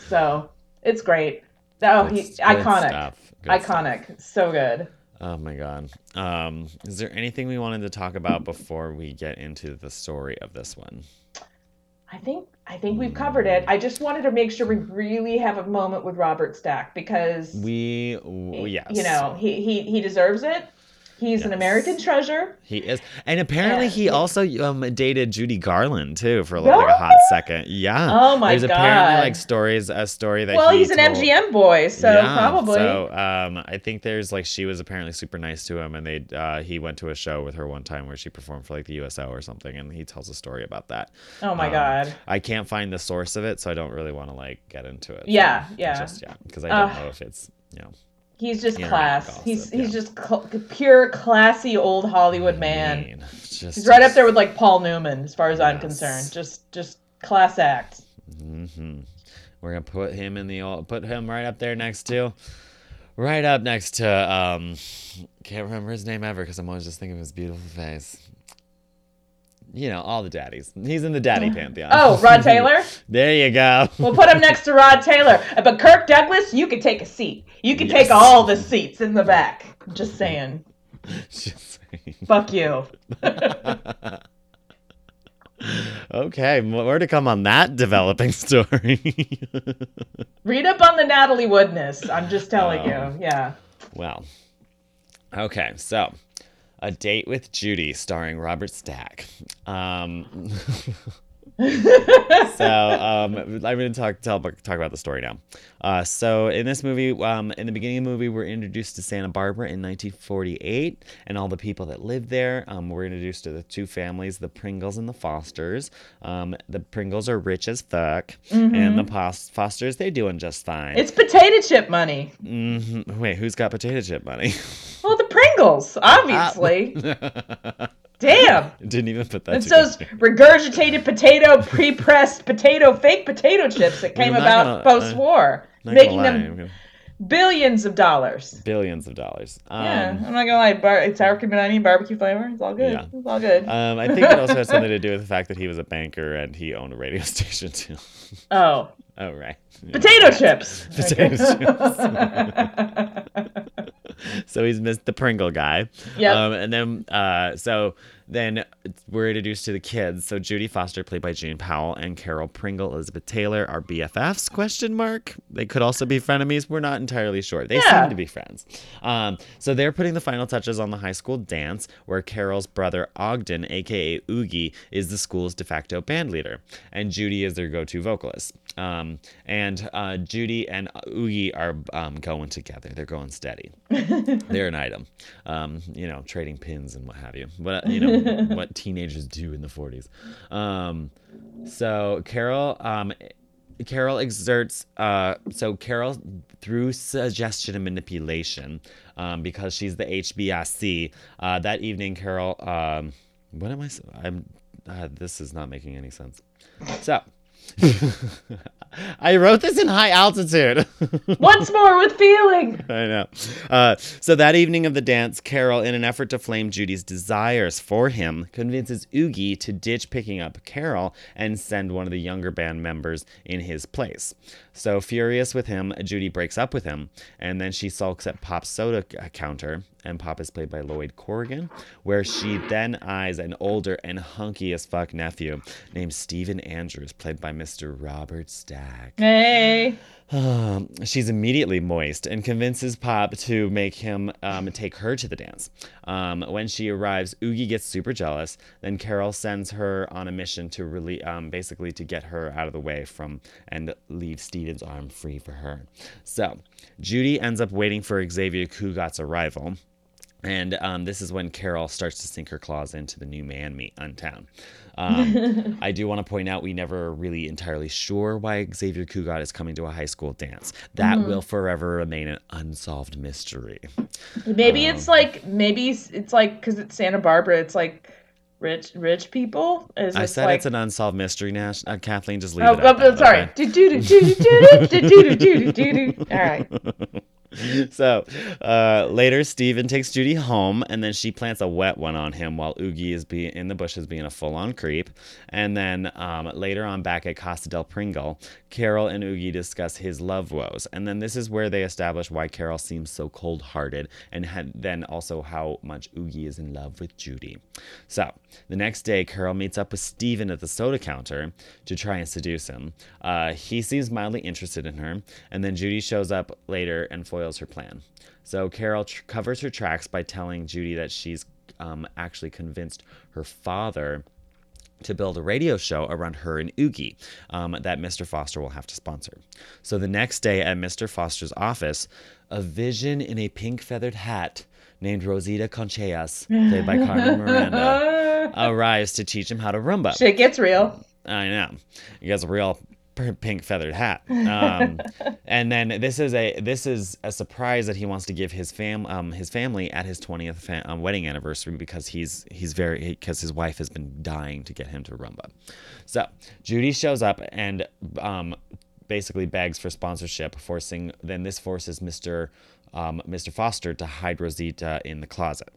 So it's great. Oh, he, good iconic. stuff. Iconic. So good. Oh my god. Um, is there anything we wanted to talk about before we get into the story of this one? I think I think we've covered it. I just wanted to make sure we really have a moment with Robert Stack because We, yes, you know he he he deserves it. He's an American treasure. he is, and apparently Yeah. he also um dated Judy Garland too for like, like a hot second. Yeah. Oh my God. There's apparently like stories, a story that Well, he he's an MGM boy, so Yeah, probably. So um, I think there's like she was apparently super nice to him, and they uh, he went to a show with her one time where she performed for like the USO or something, and he tells a story about that. oh my um, god. I can't find the source of it, so I don't really want to like get into it. Yeah, So, yeah. Just yeah, because I don't Ugh. know if it's you know He's just class. gossip, he's yeah. he's just cl- pure classy old Hollywood man. mean. It's Just He's right up there with like Paul Newman, as far as I'm concerned. Just just class act. hmm We're gonna put him in the old, put him right up there next to, right up next to um, can't remember his name ever because I'm always just thinking of his beautiful face. You know, all the daddies. He's in the daddy pantheon. Oh, Rod Taylor. there you go. We'll put him next to Rod Taylor. But Kirk Douglas, you could take a seat. You could take all the seats in the back. Just saying. Just saying. Fuck you. okay, more to come on that developing story. Read up on the Natalie Woodness. I'm just telling Um, you. Yeah. Well, okay, so a date with Judy, starring Robert Stack. Um, so um, I'm going to talk tell, talk about the story now. Uh, so in this movie, um, in the beginning of the movie, we're introduced to Santa Barbara in 1948 and all the people that live there. Um, we're introduced to the two families, the Pringles and the Fosters. Um, the Pringles are rich as fuck, and the Pos- Fosters they're doing just fine. It's potato chip money. hmm Wait, who's got potato chip money? Pringles, obviously. Damn. Didn't even put that It's those regurgitated potato, pre-pressed potato, fake potato chips that came about gonna- post-war, making lie, them gonna- billions of dollars. billions of dollars. Um, yeah, I'm not gonna lie. Bar- it's sour cream and onion barbecue flavor. It's all good. Yeah. It's all good. Um, I think it also has something to do with the fact that he was a banker and he owned a radio station too. oh, oh right. Potato Yeah. potato chips. So he's missed the Pringle guy. Yep. Um, and then uh, so then we're introduced to the kids. So Judy Foster, played by Jane Powell, and Carol Pringle, Elizabeth Taylor, are BFFs? Question mark. They could also be frenemies. We're not entirely sure. They Yeah. seem to be friends. Um, so they're putting the final touches on the high school dance, where Carol's brother Ogden, aka Oogie, is the school's de facto band leader, and Judy is their go-to vocalist. Um, and uh, Judy and Oogie are um, going together. They're going steady. They're an item. Um, you know, trading pins and what have you. What you know, what teenagers do in the 40s. Um, so Carol, um, Carol exerts. Uh, so Carol, through suggestion and manipulation, um, because she's the HBIC. Uh, that evening, Carol. Um, what am I, I'm, Uh, this is not making any sense. So. I wrote this in high altitude. Once more with feeling. I know. Uh, so that evening of the dance, Carol, in an effort to flame Judy's desires for him, convinces Oogie to ditch picking up Carol and send one of the younger band members in his place. So furious with him, Judy breaks up with him, and then she sulks at Pop's soda counter, and Pop is played by Lloyd Corrigan, where she then eyes an older and hunky as fuck nephew named Stephen Andrews, played by Mr. Robert Stack. Hey. Um, she's immediately moist and convinces Pop to make him um, take her to the dance. Um, when she arrives, Oogie gets super jealous. Then Carol sends her on a mission to really, um, basically, to get her out of the way from and leave Steven's arm free for her. So Judy ends up waiting for Xavier Cugat's arrival. And um, this is when Carol starts to sink her claws into the new man meat untown. Um, I do want to point out we never really entirely sure why Xavier Cugat is coming to a high school dance. That mm-hmm. will forever remain an unsolved mystery. Maybe um, it's like maybe it's like because it's Santa Barbara. It's like rich rich people. Is I said like... it's an unsolved mystery. Nash uh, Kathleen, just leave oh, it. Oh, sorry. All right. so uh, later, Steven takes Judy home, and then she plants a wet one on him while Oogie is being in the bushes being a full-on creep. And then um, later on, back at Casa del Pringle, Carol and Oogie discuss his love woes, and then this is where they establish why Carol seems so cold-hearted, and had, then also how much Oogie is in love with Judy. So the next day, Carol meets up with Steven at the soda counter to try and seduce him. Uh, he seems mildly interested in her, and then Judy shows up later and foils her plan. So Carol tr- covers her tracks by telling Judy that she's um, actually convinced her father to build a radio show around her and Oogie um, that Mr. Foster will have to sponsor. So the next day at Mr. Foster's office, a vision in a pink feathered hat named Rosita Cochellas, played by Carmen Miranda, arrives to teach him how to rumba. Shit gets real. I know. Has a real pink feathered hat. Um, and then this is a this is a surprise that he wants to give his fam um, his family at his 20th fa- um, wedding anniversary because he's he's very because his wife has been dying to get him to rumba. So Judy shows up and um, basically begs for sponsorship, forcing then this forces Mr. Um, Mr. Foster to hide Rosita in the closet.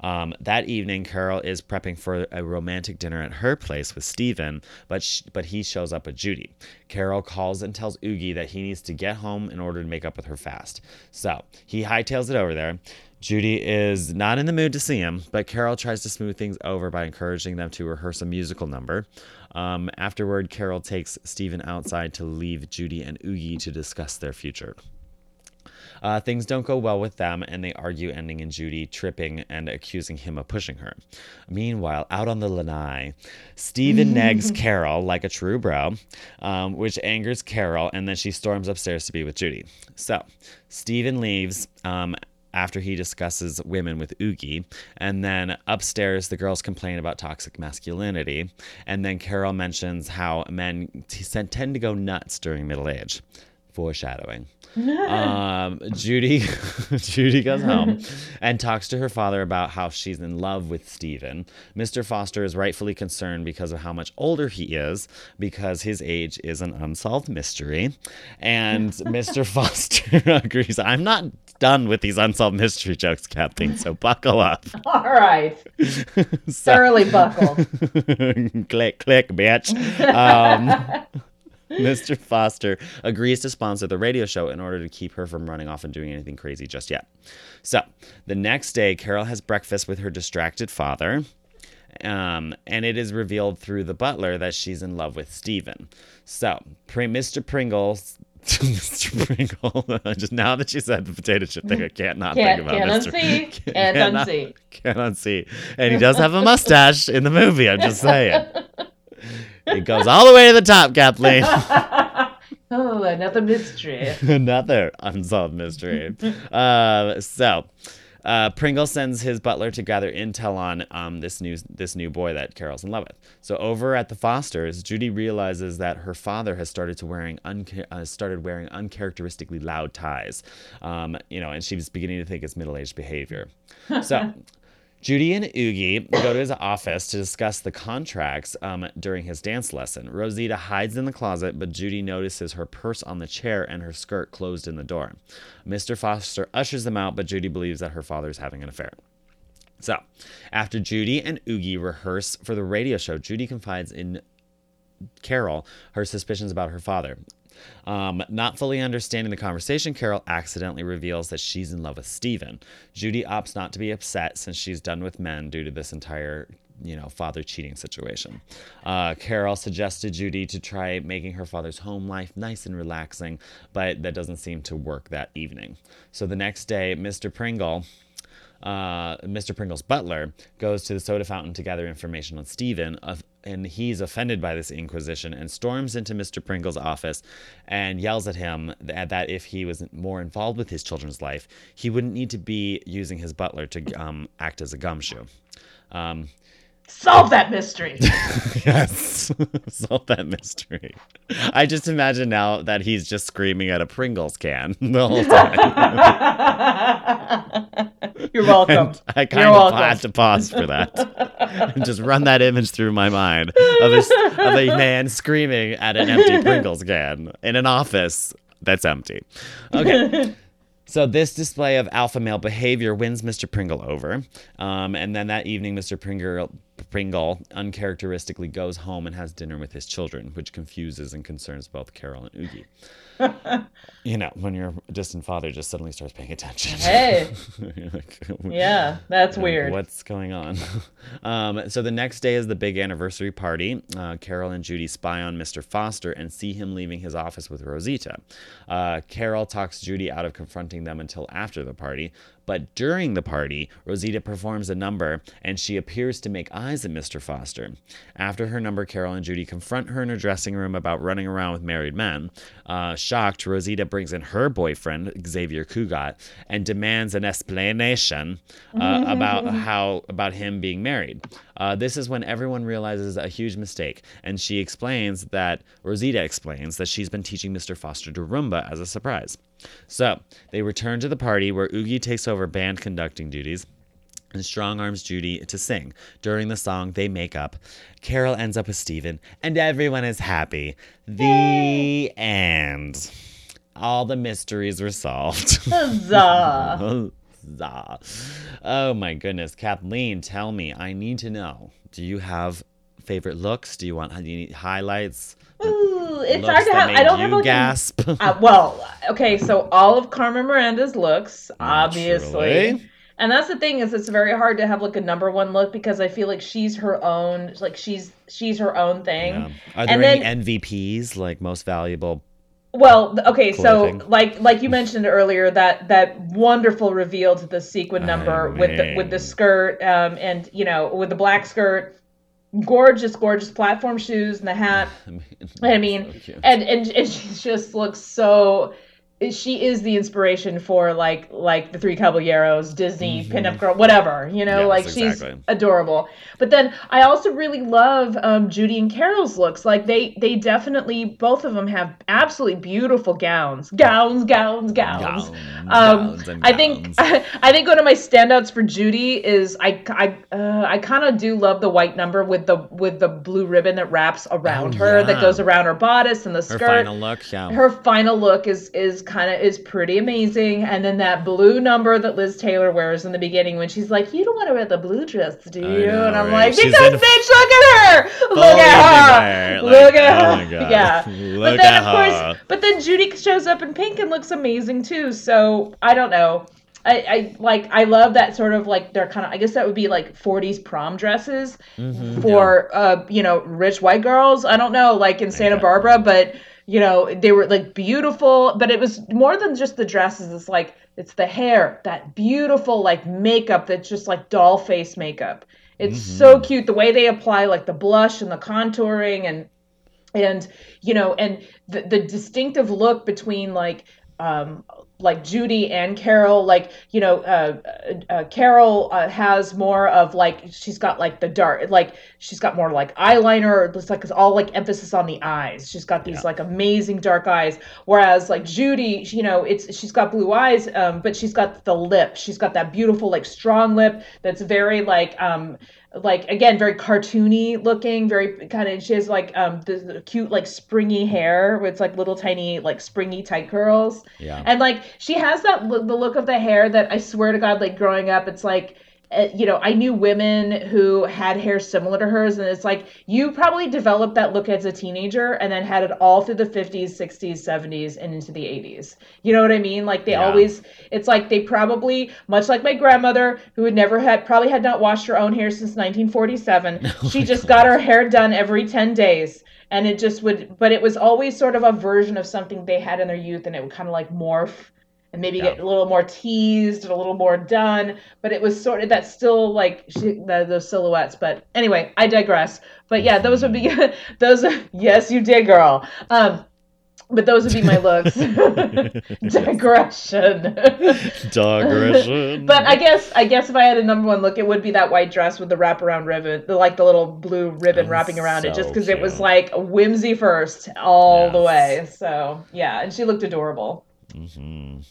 Um, that evening, Carol is prepping for a romantic dinner at her place with Steven, but but he shows up with Judy. Carol calls and tells Oogie that he needs to get home in order to make up with her fast. So he hightails it over there. Judy is not in the mood to see him, but Carol tries to smooth things over by encouraging them to rehearse a musical number. Um, afterward, Carol takes Steven outside to leave Judy and Oogie to discuss their future. Uh, things don't go well with them, and they argue, ending in Judy tripping and accusing him of pushing her. Meanwhile, out on the lanai, Stephen negs Carol like a true bro, um, which angers Carol, and then she storms upstairs to be with Judy. So, Stephen leaves. Um, after he discusses women with Oogie. And then upstairs, the girls complain about toxic masculinity. And then Carol mentions how men t- tend to go nuts during middle age. Foreshadowing. Um, Judy, Judy goes home and talks to her father about how she's in love with Steven. Mr. Foster is rightfully concerned because of how much older he is, because his age is an unsolved mystery. And Mr. Foster agrees. I'm not done with these unsolved mystery jokes, Kathleen, so buckle up. All right. So- Thoroughly buckle. click, click, bitch. Um, Mr. Foster agrees to sponsor the radio show in order to keep her from running off and doing anything crazy just yet. So, the next day, Carol has breakfast with her distracted father. Um, and it is revealed through the butler that she's in love with Steven. So, Mr. Pringles. Mr. Pringle. Just now that you said the potato chip thing, I can't not Can't- think about can't Mr. unsee, can't cannot- unsee. Can't unsee. And he does have a mustache in the movie. I'm just saying. It goes all the way to the top, Kathleen. oh, another mystery. Another unsolved mystery. uh, so, uh, Pringle sends his butler to gather intel on um, this new this new boy that Carol's in love with. So over at the Fosters, Judy realizes that her father has started to wearing unca- uh, started wearing uncharacteristically loud ties, um, you know, and she's beginning to think it's middle aged behavior. So. Judy and Oogie go to his office to discuss the contracts um, during his dance lesson. Rosita hides in the closet, but Judy notices her purse on the chair and her skirt closed in the door. Mr. Foster ushers them out, but Judy believes that her father is having an affair. So, after Judy and Oogie rehearse for the radio show, Judy confides in Carol her suspicions about her father. Um, not fully understanding the conversation, Carol accidentally reveals that she's in love with Steven. Judy opts not to be upset since she's done with men due to this entire, you know, father cheating situation. Uh, Carol suggested Judy to try making her father's home life nice and relaxing, but that doesn't seem to work that evening. So the next day, Mr. Pringle uh, Mr. Pringle's butler goes to the soda fountain to gather information on Steven, of, and he's offended by this inquisition and storms into Mr. Pringle's office and yells at him that, if he was more involved with his children's life, he wouldn't need to be using his butler to um, act as a gumshoe. Um, Solve that mystery. yes, solve that mystery. I just imagine now that he's just screaming at a Pringles can the whole time. You're welcome. And I kind You're of welcome. had to pause for that and just run that image through my mind of a, of a man screaming at an empty Pringles can in an office that's empty. Okay. So this display of alpha male behavior wins Mr. Pringle over, um, and then that evening, Mr. Pringle, Pringle uncharacteristically goes home and has dinner with his children, which confuses and concerns both Carol and Oogie. you know, when your distant father just suddenly starts paying attention. Hey. Like, Yeah, that's like, weird. What's going on? um, so the next day is the big anniversary party. Uh, Carol and Judy spy on Mr. Foster and see him leaving his office with Rosita. Uh, Carol talks Judy out of confronting them until after the party. But during the party, Rosita performs a number and she appears to make eyes at Mr. Foster. After her number, Carol and Judy confront her in her dressing room about running around with married men. Uh, shocked, Rosita brings in her boyfriend, Xavier Cugat, and demands an explanation uh, about how about him being married. Uh, this is when everyone realizes a huge mistake, and she explains that Rosita explains that she's been teaching Mr. Foster to rumba as a surprise. So they return to the party where Oogie takes over band conducting duties and strong arms Judy to sing. During the song, they make up. Carol ends up with Steven, and everyone is happy. The end. All the mysteries were solved. Huzzah. Oh my goodness. Kathleen, tell me, I need to know. Do you have favorite looks? Do you want do you need highlights? Ooh, it's hard to have. I don't have like a- gasp. Uh, well, okay, so all of Carmen Miranda's looks, obviously. Naturally. And that's the thing is it's very hard to have like a number one look because I feel like she's her own like she's she's her own thing. Yeah. Are there And any then- MVPs, like most valuable? Well, okay, so Clothing. like like you mentioned earlier that that wonderful reveal to the sequin number with the with the skirt um and you know with the black skirt, gorgeous gorgeous platform shoes and the hat. I mean, so and and and she just looks so. She is the inspiration for like like the Three Caballeros, Disney pinup girl, whatever you know. Yes, like she's adorable. But then I also really love um, Judy and Carol's looks. Like they they definitely both of them have absolutely beautiful gowns, gowns, gowns, gowns. Gowns, Um, gowns, I think gowns. I think one of my standouts for Judy is I I uh, I kind of do love the white number with the with the blue ribbon that wraps around Oh, her that goes around her bodice and the skirt her final look. Yeah. Her final look is is kind of is pretty amazing, and then that blue number that Liz Taylor wears in the beginning when she's like, "You don't want to wear the blue dress, do you?" know, and I'm right? like, She's "Because bitch, look at her, look at her, declared, look like, at oh her." my God. Yeah, but then of course, her. but then Judy shows up in pink and looks amazing too. So I don't know. I, I like I love that sort of like they're kind of I guess that would be like 40s prom dresses Mhm, for uh you know rich white girls i don't know like in santa Okay. barbara but you know they were like beautiful but it was more than just the dresses it's like it's the hair that beautiful like makeup that's just like doll face makeup. It's so cute the way they apply like the blush and the contouring and and you know and the, the distinctive look between like um like Judy and Carol like you know uh, uh, uh Carol uh, has more of like she's got like the dark like she's got more like eyeliner it's like it's all like emphasis on the eyes. She's got these Yeah. like amazing dark eyes. Whereas like Judy you know it's she's got blue eyes um but she's got the lip. She's got that beautiful like strong lip that's very like um like again very cartoony looking very kind of she has like um the, cute like springy hair with like little tiny like springy tight curls Yeah. and like she has that look, the look of the hair that i swear to god like growing up it's like Uh, you know i knew women who had hair similar to hers and it's like you probably developed that look as a teenager and then had it all through the 50s 60s 70s and into the 80s you know what i mean? Like they Yeah. always it's like they probably much like my grandmother who had never had probably had not washed her own hair since 1947 she just got her hair done every 10 days and it just would but it was always sort of a version of something they had in their youth and it would kind of like morph and maybe Yeah. get a little more teased and a little more done. But it was sort of that's still like she, the, those silhouettes. But anyway, I digress. But yeah, those would be those. Yes, you did, girl. Um, but those would be my looks. Digression. Digression. But I guess I guess if I had a number one look, it would be that white dress with the wraparound ribbon, the like the little blue ribbon wrapping around it, just because it was like whimsy first all the way. So yeah, and she looked adorable. Mhm.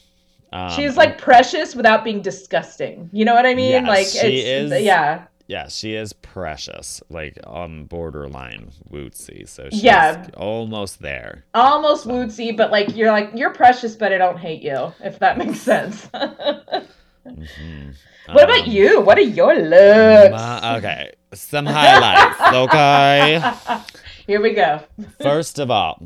Um, She's like precious without being disgusting. You know what I mean? Yes, like she it's is- yeah. Yeah, she is precious, like on borderline wootsy. So she's Yeah. almost there. Almost wootsy, but like you're like you're precious, but I don't hate you. If that makes sense. what Mhm. about Um, you? What are your looks? my- okay, some highlights. Okay. Here we go. First of all,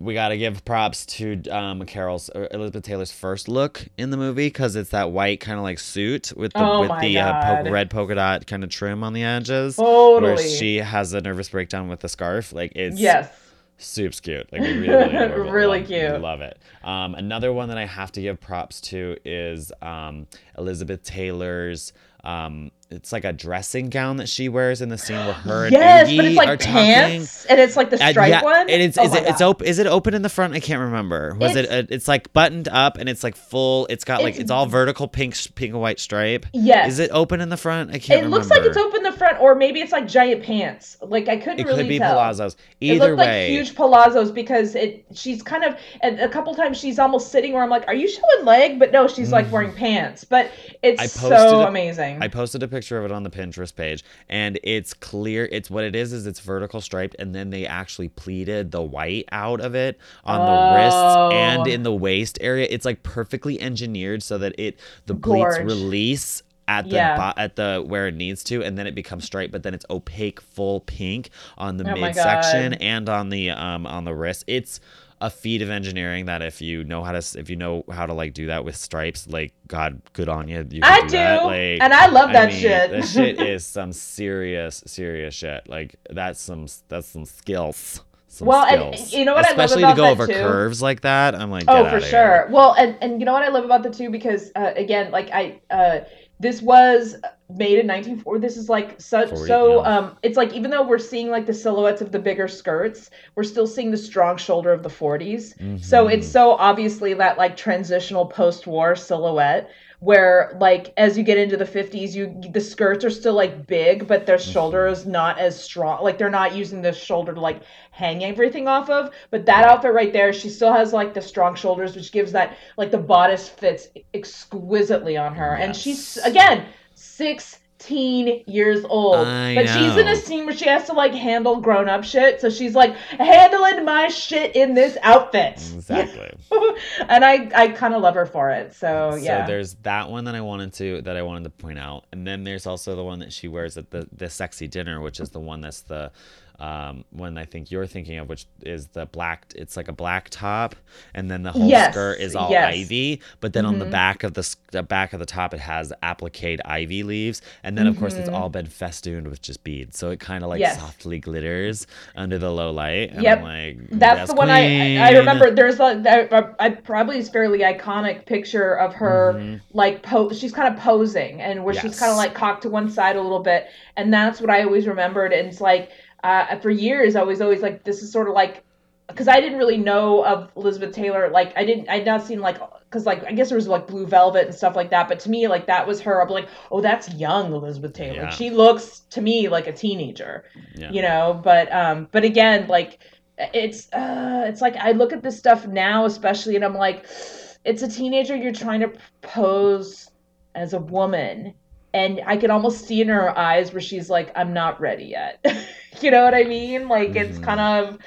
we got to give props to um, Carol's Elizabeth Taylor's first look in the movie because it's that white kind of like suit with the Oh with the uh, po- red polka dot kind of trim on the edges. Totally. Where she has a nervous breakdown with the scarf. Like it's Yes. Soup's cute. Like really, really. Really Love- cute. Love it. Um, another one that I have to give props to is um, Elizabeth Taylor's. Um, it's like a dressing gown that she wears in the scene where her and. Yes, Iggy but it's like talking. pants, and it's like the Uh, stripe yeah, one. And it's Oh is it it's open is it open in the front? I can't remember. Was it It's- uh, it's like buttoned up and it's like full it's got like It's- it's all vertical pink pink and white stripe. Yes. Is it open in the front? I can't It remember. looks like it's open in the front, or maybe it's like giant pants. Like I couldn't It really could be tell. palazzos. It Either looked way. like huge palazzos because it. She's kind of and a couple times she's almost sitting where I'm like, "Are you showing leg?" But no, she's like wearing pants. But it's so it- amazing. I posted a picture of it on the Pinterest page, and it's clear. It's what it is. Is it's vertical striped, and then they actually pleated the white out of it on the Oh. wrists and in the waist area. It's like perfectly engineered so that it the pleats release at the Yeah. bo- at the where it needs to, and then it becomes striped. But then it's opaque, full pink on the Oh midsection and on the um on the wrist. It's a feat of engineering that if you know how to if you know how to like do that with stripes, like God, good on you. you I do, do. Like, and I love that mean, shit. That shit is some serious, serious shit. Like that's some that's some skills. Some Well, and you know what I love Especially about to go that over too? curves like that. I'm like, Oh, for sure. here. Well, and and you know what I love about the two because uh, again, like I uh, this was made in 1940. This is like such 40, so yeah. um it's like even though we're seeing like the silhouettes of the bigger skirts, we're still seeing the strong shoulder of the 40s. So Mhm. it's so obviously that like transitional post-war silhouette where like as you get into the 50s you the skirts are still like big but their shoulder Mm-hmm. is not as strong like they're not using the shoulder to like hang everything off of but that outfit right there she still has like the strong shoulders which gives that like the bodice fits exquisitely on her and she's Yes. again 16 years old I but she's in a scene where she has to like handle grown-up shit so she's like handling my shit in this outfit Exactly. and I I kind of love her for it. So yeah. So there's that one that I wanted to that I wanted to point out, and then there's also the one that she wears at the the sexy dinner, which is the one that's the um, one I think you're thinking of, which is the black. It's like a black top, and then the whole Yes, skirt is all yes. ivy. But then on the Mhm. back of the, the back of the top, it has appliqued ivy leaves, and then of course it's Mhm. all been festooned with just beads, so it kind of like Yes. softly glitters under the low light. And Yep. I'm like, That's "Yes, the one I I remember. There's a I probably is fairly iconic picture of her Mhm. like pose. She's kind of posing and where she's kind of like cocked to one side a little bit, and that's what I always remembered. And it's like uh, for years I was always like this is sort of like because I didn't really know of Elizabeth Taylor. Like I didn't I'd not seen like because like I guess there was like Blue Velvet and stuff like that. But to me like that was her. I'm like oh that's young Elizabeth Taylor. Yeah. She looks to me like a teenager. Yeah. you know but um but again like it's uh it's like i look at this stuff now especially and i'm like it's a teenager you're trying to pose as a woman and i can almost see in her eyes where she's like i'm not ready yet. You know what i mean? Like it's Mhm. kind of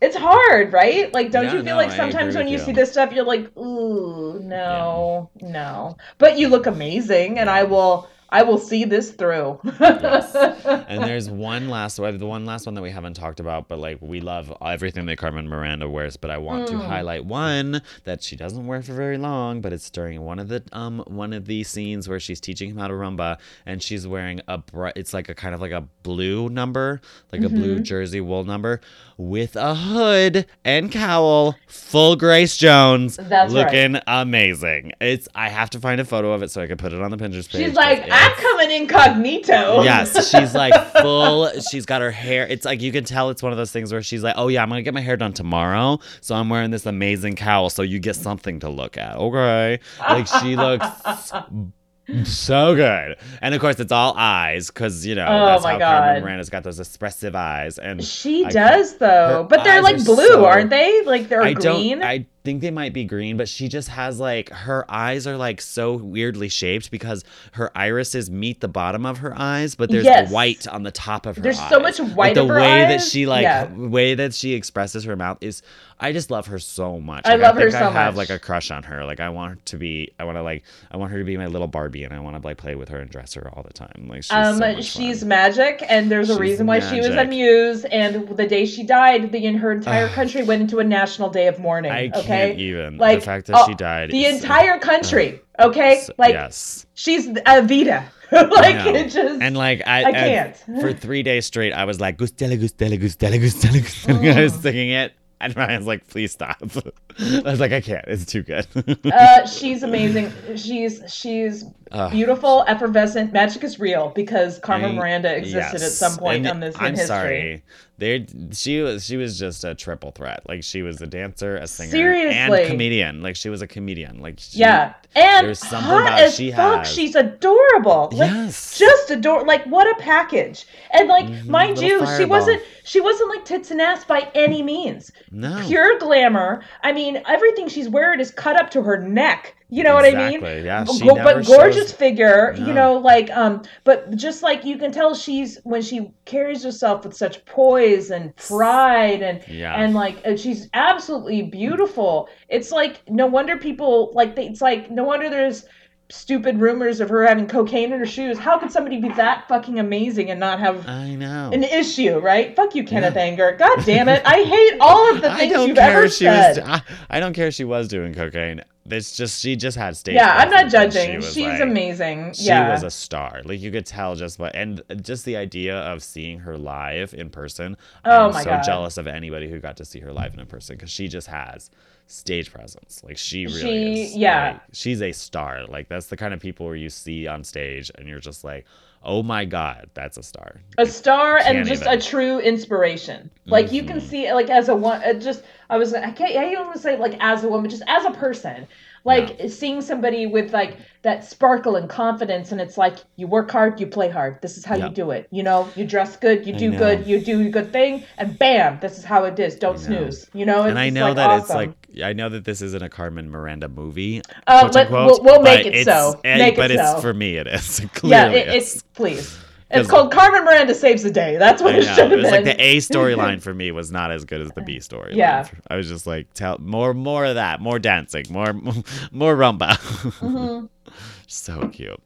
it's hard right? Like don't Yeah, you feel no, like sometimes when you you. see this stuff you're like ooh no no. But you look amazing and i will I will see this through. yes. and there's one last one, the one last one that we haven't talked about, but like we love everything that Carmen Miranda wears. But I want to highlight one that she doesn't wear for very long, but it's during one of the um one of the scenes where she's teaching him how to rumba, and she's wearing a br- it's like a kind of like a blue number, like a blue jersey wool number, with a hood and cowl, full Grace Jones, That's right. looking amazing. It's I have to find a photo of it so I can put it on the Pinterest page. She's like, I'm coming incognito. Yes, she's like full. She's got her hair. It's like you can tell it's one of those things where she's like, "Oh yeah, I'm gonna get my hair done tomorrow, so I'm wearing this amazing cowl, so you get something to look at." Okay, like she looks so good, and of course it's all eyes because you know Oh that's how God. Carmen Miranda's got those expressive eyes, and She I does though, but they're like blue, so- aren't they? Like they're I green. don't. I think they might be green, but she just has like her eyes are like so weirdly shaped because her irises meet the bottom of her eyes, but there's Yes. white on the top of her. There's so much white Like, the her way that she like Yeah. way that she expresses her mouth is. I just love her so much. I Like, love her think so I have much. like a crush on her. Like I want her to be. I want to like. I want her to be my little Barbie, and I want to like play with her and dress her all the time. Like she's um, so much she's fun. magic, and there's a reason why she was a muse. And the day she died, the in her entire country went into a national day of mourning. I okay, can't even. like the fact that uh, she died. the entire country. Okay, so- like yes. she's a Vita. like it just And like I, I can't. for three days straight, I was like Gustella, Gustella, Gustella, Gustella, Gustella. I was Mm. singing it, and Ryan's like, "Please stop." I was like, "I can't. It's too good." uh, she's amazing. She's she's Ugh. beautiful, effervescent. Magic is real because Carmen I- Miranda existed at some point And on this in I'm history. sorry. There, she was. She was just a triple threat. Like she was a dancer, a singer, Seriously. and comedian. Like she was a comedian. Like she, Yeah, and there's something hot as she fuck. has. She's adorable. Like, Yes. just adorable. Like what a package. And like, mm-hmm. mind little you, she wasn't. She wasn't like tits and ass by any means. no. Pure glamour. I mean, everything she's wearing is cut up to her neck. You know what I mean? Yeah, Go- but gorgeous shows- figure. You know, like um, but just like you can tell, she's when she carries herself with such poise and pride and Yeah. and like uh, she's absolutely beautiful. It's like no wonder people like they, it's like no wonder there's stupid rumors of her having cocaine in her shoes. How could somebody be that fucking amazing and not have I know. an issue, right? Fuck you, Kenneth Anger. God damn it. I hate all of the I things don't you've care ever if she said. was. I, I don't care if she was doing cocaine. It's just she just had stage. yeah, I'm not judging. she She's like- amazing. She was a star. Like you could tell just by and just the idea of seeing her live in person. Oh I'm my so God. jealous of anybody who got to see her live in person because she just has stage presence. Like she really She- is. yeah. like, she's a star. Like that's the kind of people where you see on stage and you're just like, oh my god, that's a star. a star and just even. a true inspiration. Like you can Mhm. see, like as a one, uh, just I was, I can't, I don't want to say like as a woman, just as a person, like seeing somebody with like that sparkle and confidence, and it's like you work hard, you play hard. This is how you do it. You know, you dress good, you do good, you do a good thing, and bam, this is how it is. Don't snooze. You know, it's and I know like, that it's like I know that this isn't a Carmen Miranda movie. Uh, let- unquote, we'll- we'll make it it's- so. Make it but it's so. for me it is. yeah, it, it's please. It's called Carmen Miranda saves the day. That's what I it know. should It have was been. like the A storyline for me was not as good as the B storyline. Yeah. I was just like, tell more, more of that, more dancing, more, more rumba. Mhm. so cute.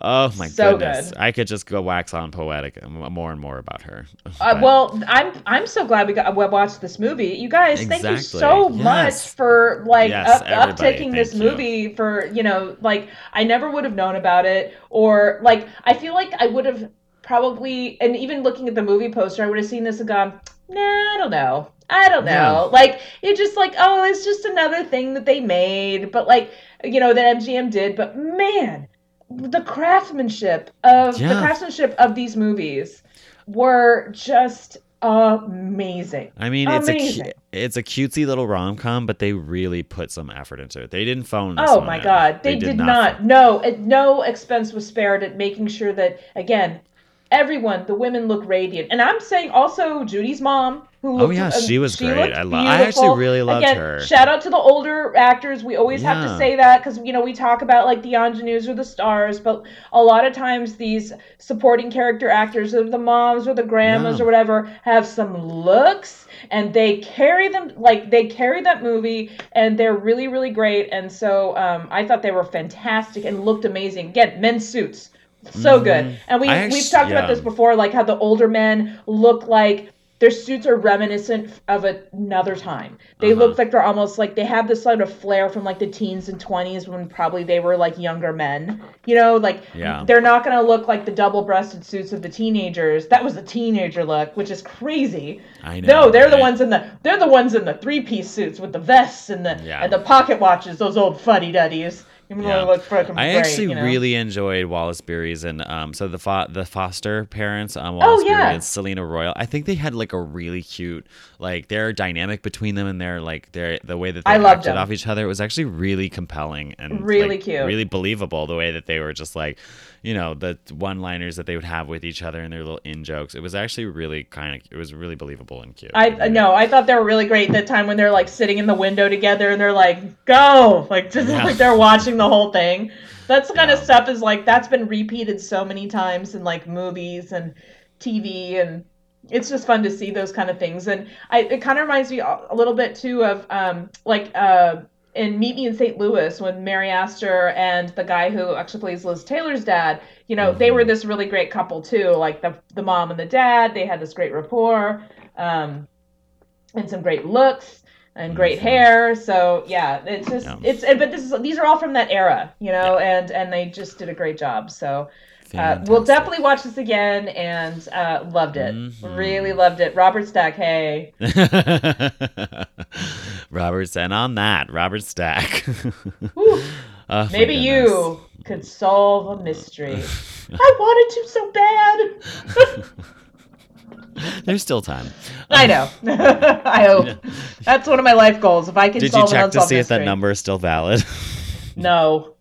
Oh my So goodness! good. I could just go wax on poetic more and more about her. Uh, well, I'm I'm so glad we got we watched this movie. You guys, thank you so Yes. much for like Yes, up, uptaking this you. movie. For you know, like I never would have known about it, or like I feel like I would have probably, and even looking at the movie poster, I would have seen this and gone, Nah, I don't know. I don't know. Like it's just like, oh, it's just another thing that they made, but like you know that MGM did. But man, the craftsmanship of the craftsmanship of these movies were just amazing. I mean, it's a it's a cutesy little rom com, but they really put some effort into it. They didn't phone Oh my in. god, they, did, not. No, at no expense was spared at making sure that again, everyone, the women look radiant. And I'm saying also Judy's mom, who Oh, yeah, um, she was great. I lo- I actually really loved Again, her. Shout out to the older actors. We always have to say that because you know we talk about like the ingenues or the stars, but a lot of times these supporting character actors, or the moms or the grandmas Yeah. or whatever, have some looks and they carry them like they carry that movie and they're really really great. And so um, I thought they were fantastic and looked amazing. Again, men's suits So good. And we Mm-hmm. I actu- we've talked about this before, like how the older men look like their suits are reminiscent of another time. They Uh-huh. look like they're almost like they have this sort of flair from like the teens and twenties when probably they were like younger men. You know, like Yeah. they're not gonna look like the double-breasted suits of the teenagers. That was the teenager look, which is crazy. I know, No, they're the ones in the they're the ones in the three-piece suits with the vests and the Yeah. and the pocket watches. Those old fuddy-duddies. Yeah. I great, actually you know? really enjoyed Wallace Beery's and um so the fo- the foster parents um Wallace Oh, yeah. And Selena Royle. I think they had like a really cute like their dynamic between them and their like their the way that they I acted off each other It was actually really compelling and Really like, cute. really believable the way that they were just like you know the one liners that they would have with each other and their little in jokes. It was actually really kind of it was really believable and cute. I Really- no, I thought they were really great the time when they're like sitting in the window together and they're like, "Go!" Like just Yeah. like they're watching the whole thing. That's the kind of stuff is like that's been repeated so many times in like movies and TV and it's just fun to see those kind of things and I it kind of reminds me a a little bit too of um like uh in Meet Me in St. Louis when Mary Astor and the guy who actually plays Liz Taylor's dad, you know, they were this really great couple too. Like the the mom and the dad, they had this great rapport, um, and some great looks and great hair. So yeah, it's just Yeah. it's but this is these are all from that era, you know, and and they just did a great job. So. Uh, we'll definitely watch this again and uh, loved it. Mhm. Really loved it. Robert Stack, hey. Robert's and on that, Robert Stack. Oh, Maybe you could solve a mystery. I wanted to so bad. There's still time. I know. I hope. That's one of my life goals. If I can Did you solve an check to see if that number is still valid? No.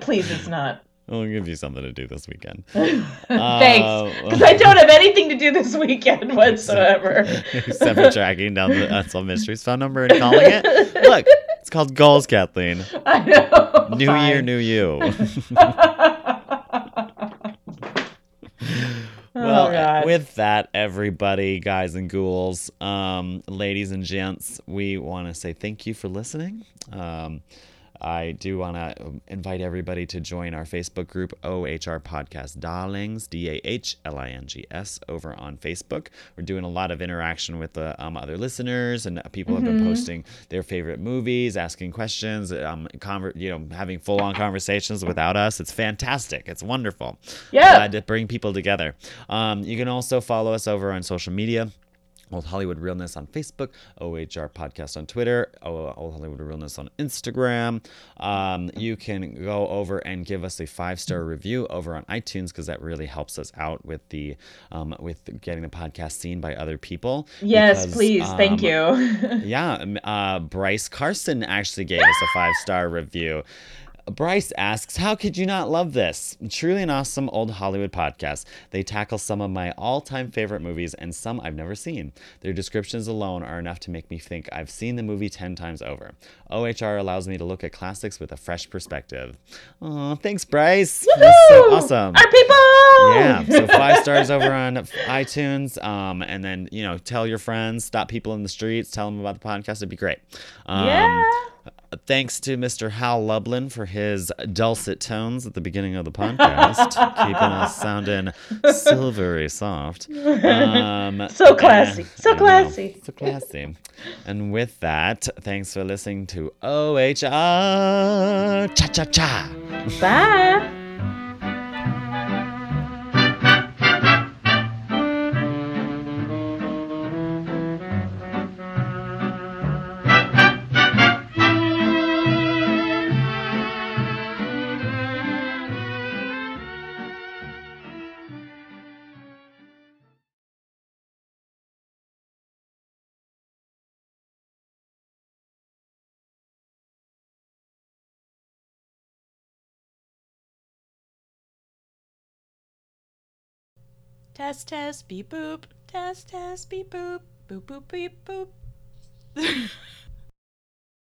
Please, it's not. I'll give you something to do this weekend. Thanks. Uh, Because I don't have anything to do this weekend whatsoever. Except for tracking down the Unsolved Mysteries phone number and calling it. Look, it's called Goals, Kathleen. I know. New Fine. year, new you. Well, oh, with that, everybody, guys and ghouls, um, ladies and gents, we want to say thank you for listening. Um, I do want to invite everybody to join our Facebook group, OHR Podcast Darlings, D A H L I N G S, over on Facebook. We're doing a lot of interaction with the um, other listeners, and people have been posting their favorite movies, asking questions, um, conver- you know, having full on conversations without us. It's fantastic. It's wonderful. Yeah. Glad to bring people together. Um, you can also follow us over on social media. Old Hollywood Realness on Facebook, OHR Podcast on Twitter, Old Hollywood Realness on Instagram. Um, you can go over and give us a five star review over on iTunes because that really helps us out with the um, with getting the podcast seen by other people. yes, Because, please. Thank um, you. yeah, uh, Bryce Carson actually gave us a five star review. Bryce asks, How could you not love this? Truly an awesome old Hollywood podcast. They tackle some of my all time favorite movies and some I've never seen. Their descriptions alone are enough to make me think I've seen the movie 10 times over. OHR allows me to look at classics with a fresh perspective. Oh, thanks, Bryce. That's so awesome. Our people. Yeah, so five stars over on iTunes, um, and then you know tell your friends, stop people in the streets, tell them about the podcast. It'd be great. Um, Yeah. Thanks to Mr. Hal Lublin for his dulcet tones at the beginning of the podcast, keeping us sounding silvery soft. Um, So classy. So classy. so classy. And with that, thanks for listening to OHR Cha Cha Cha. Bye. Test, test, beep boop. Test, test, beep boop. Boop, boop, beep boop.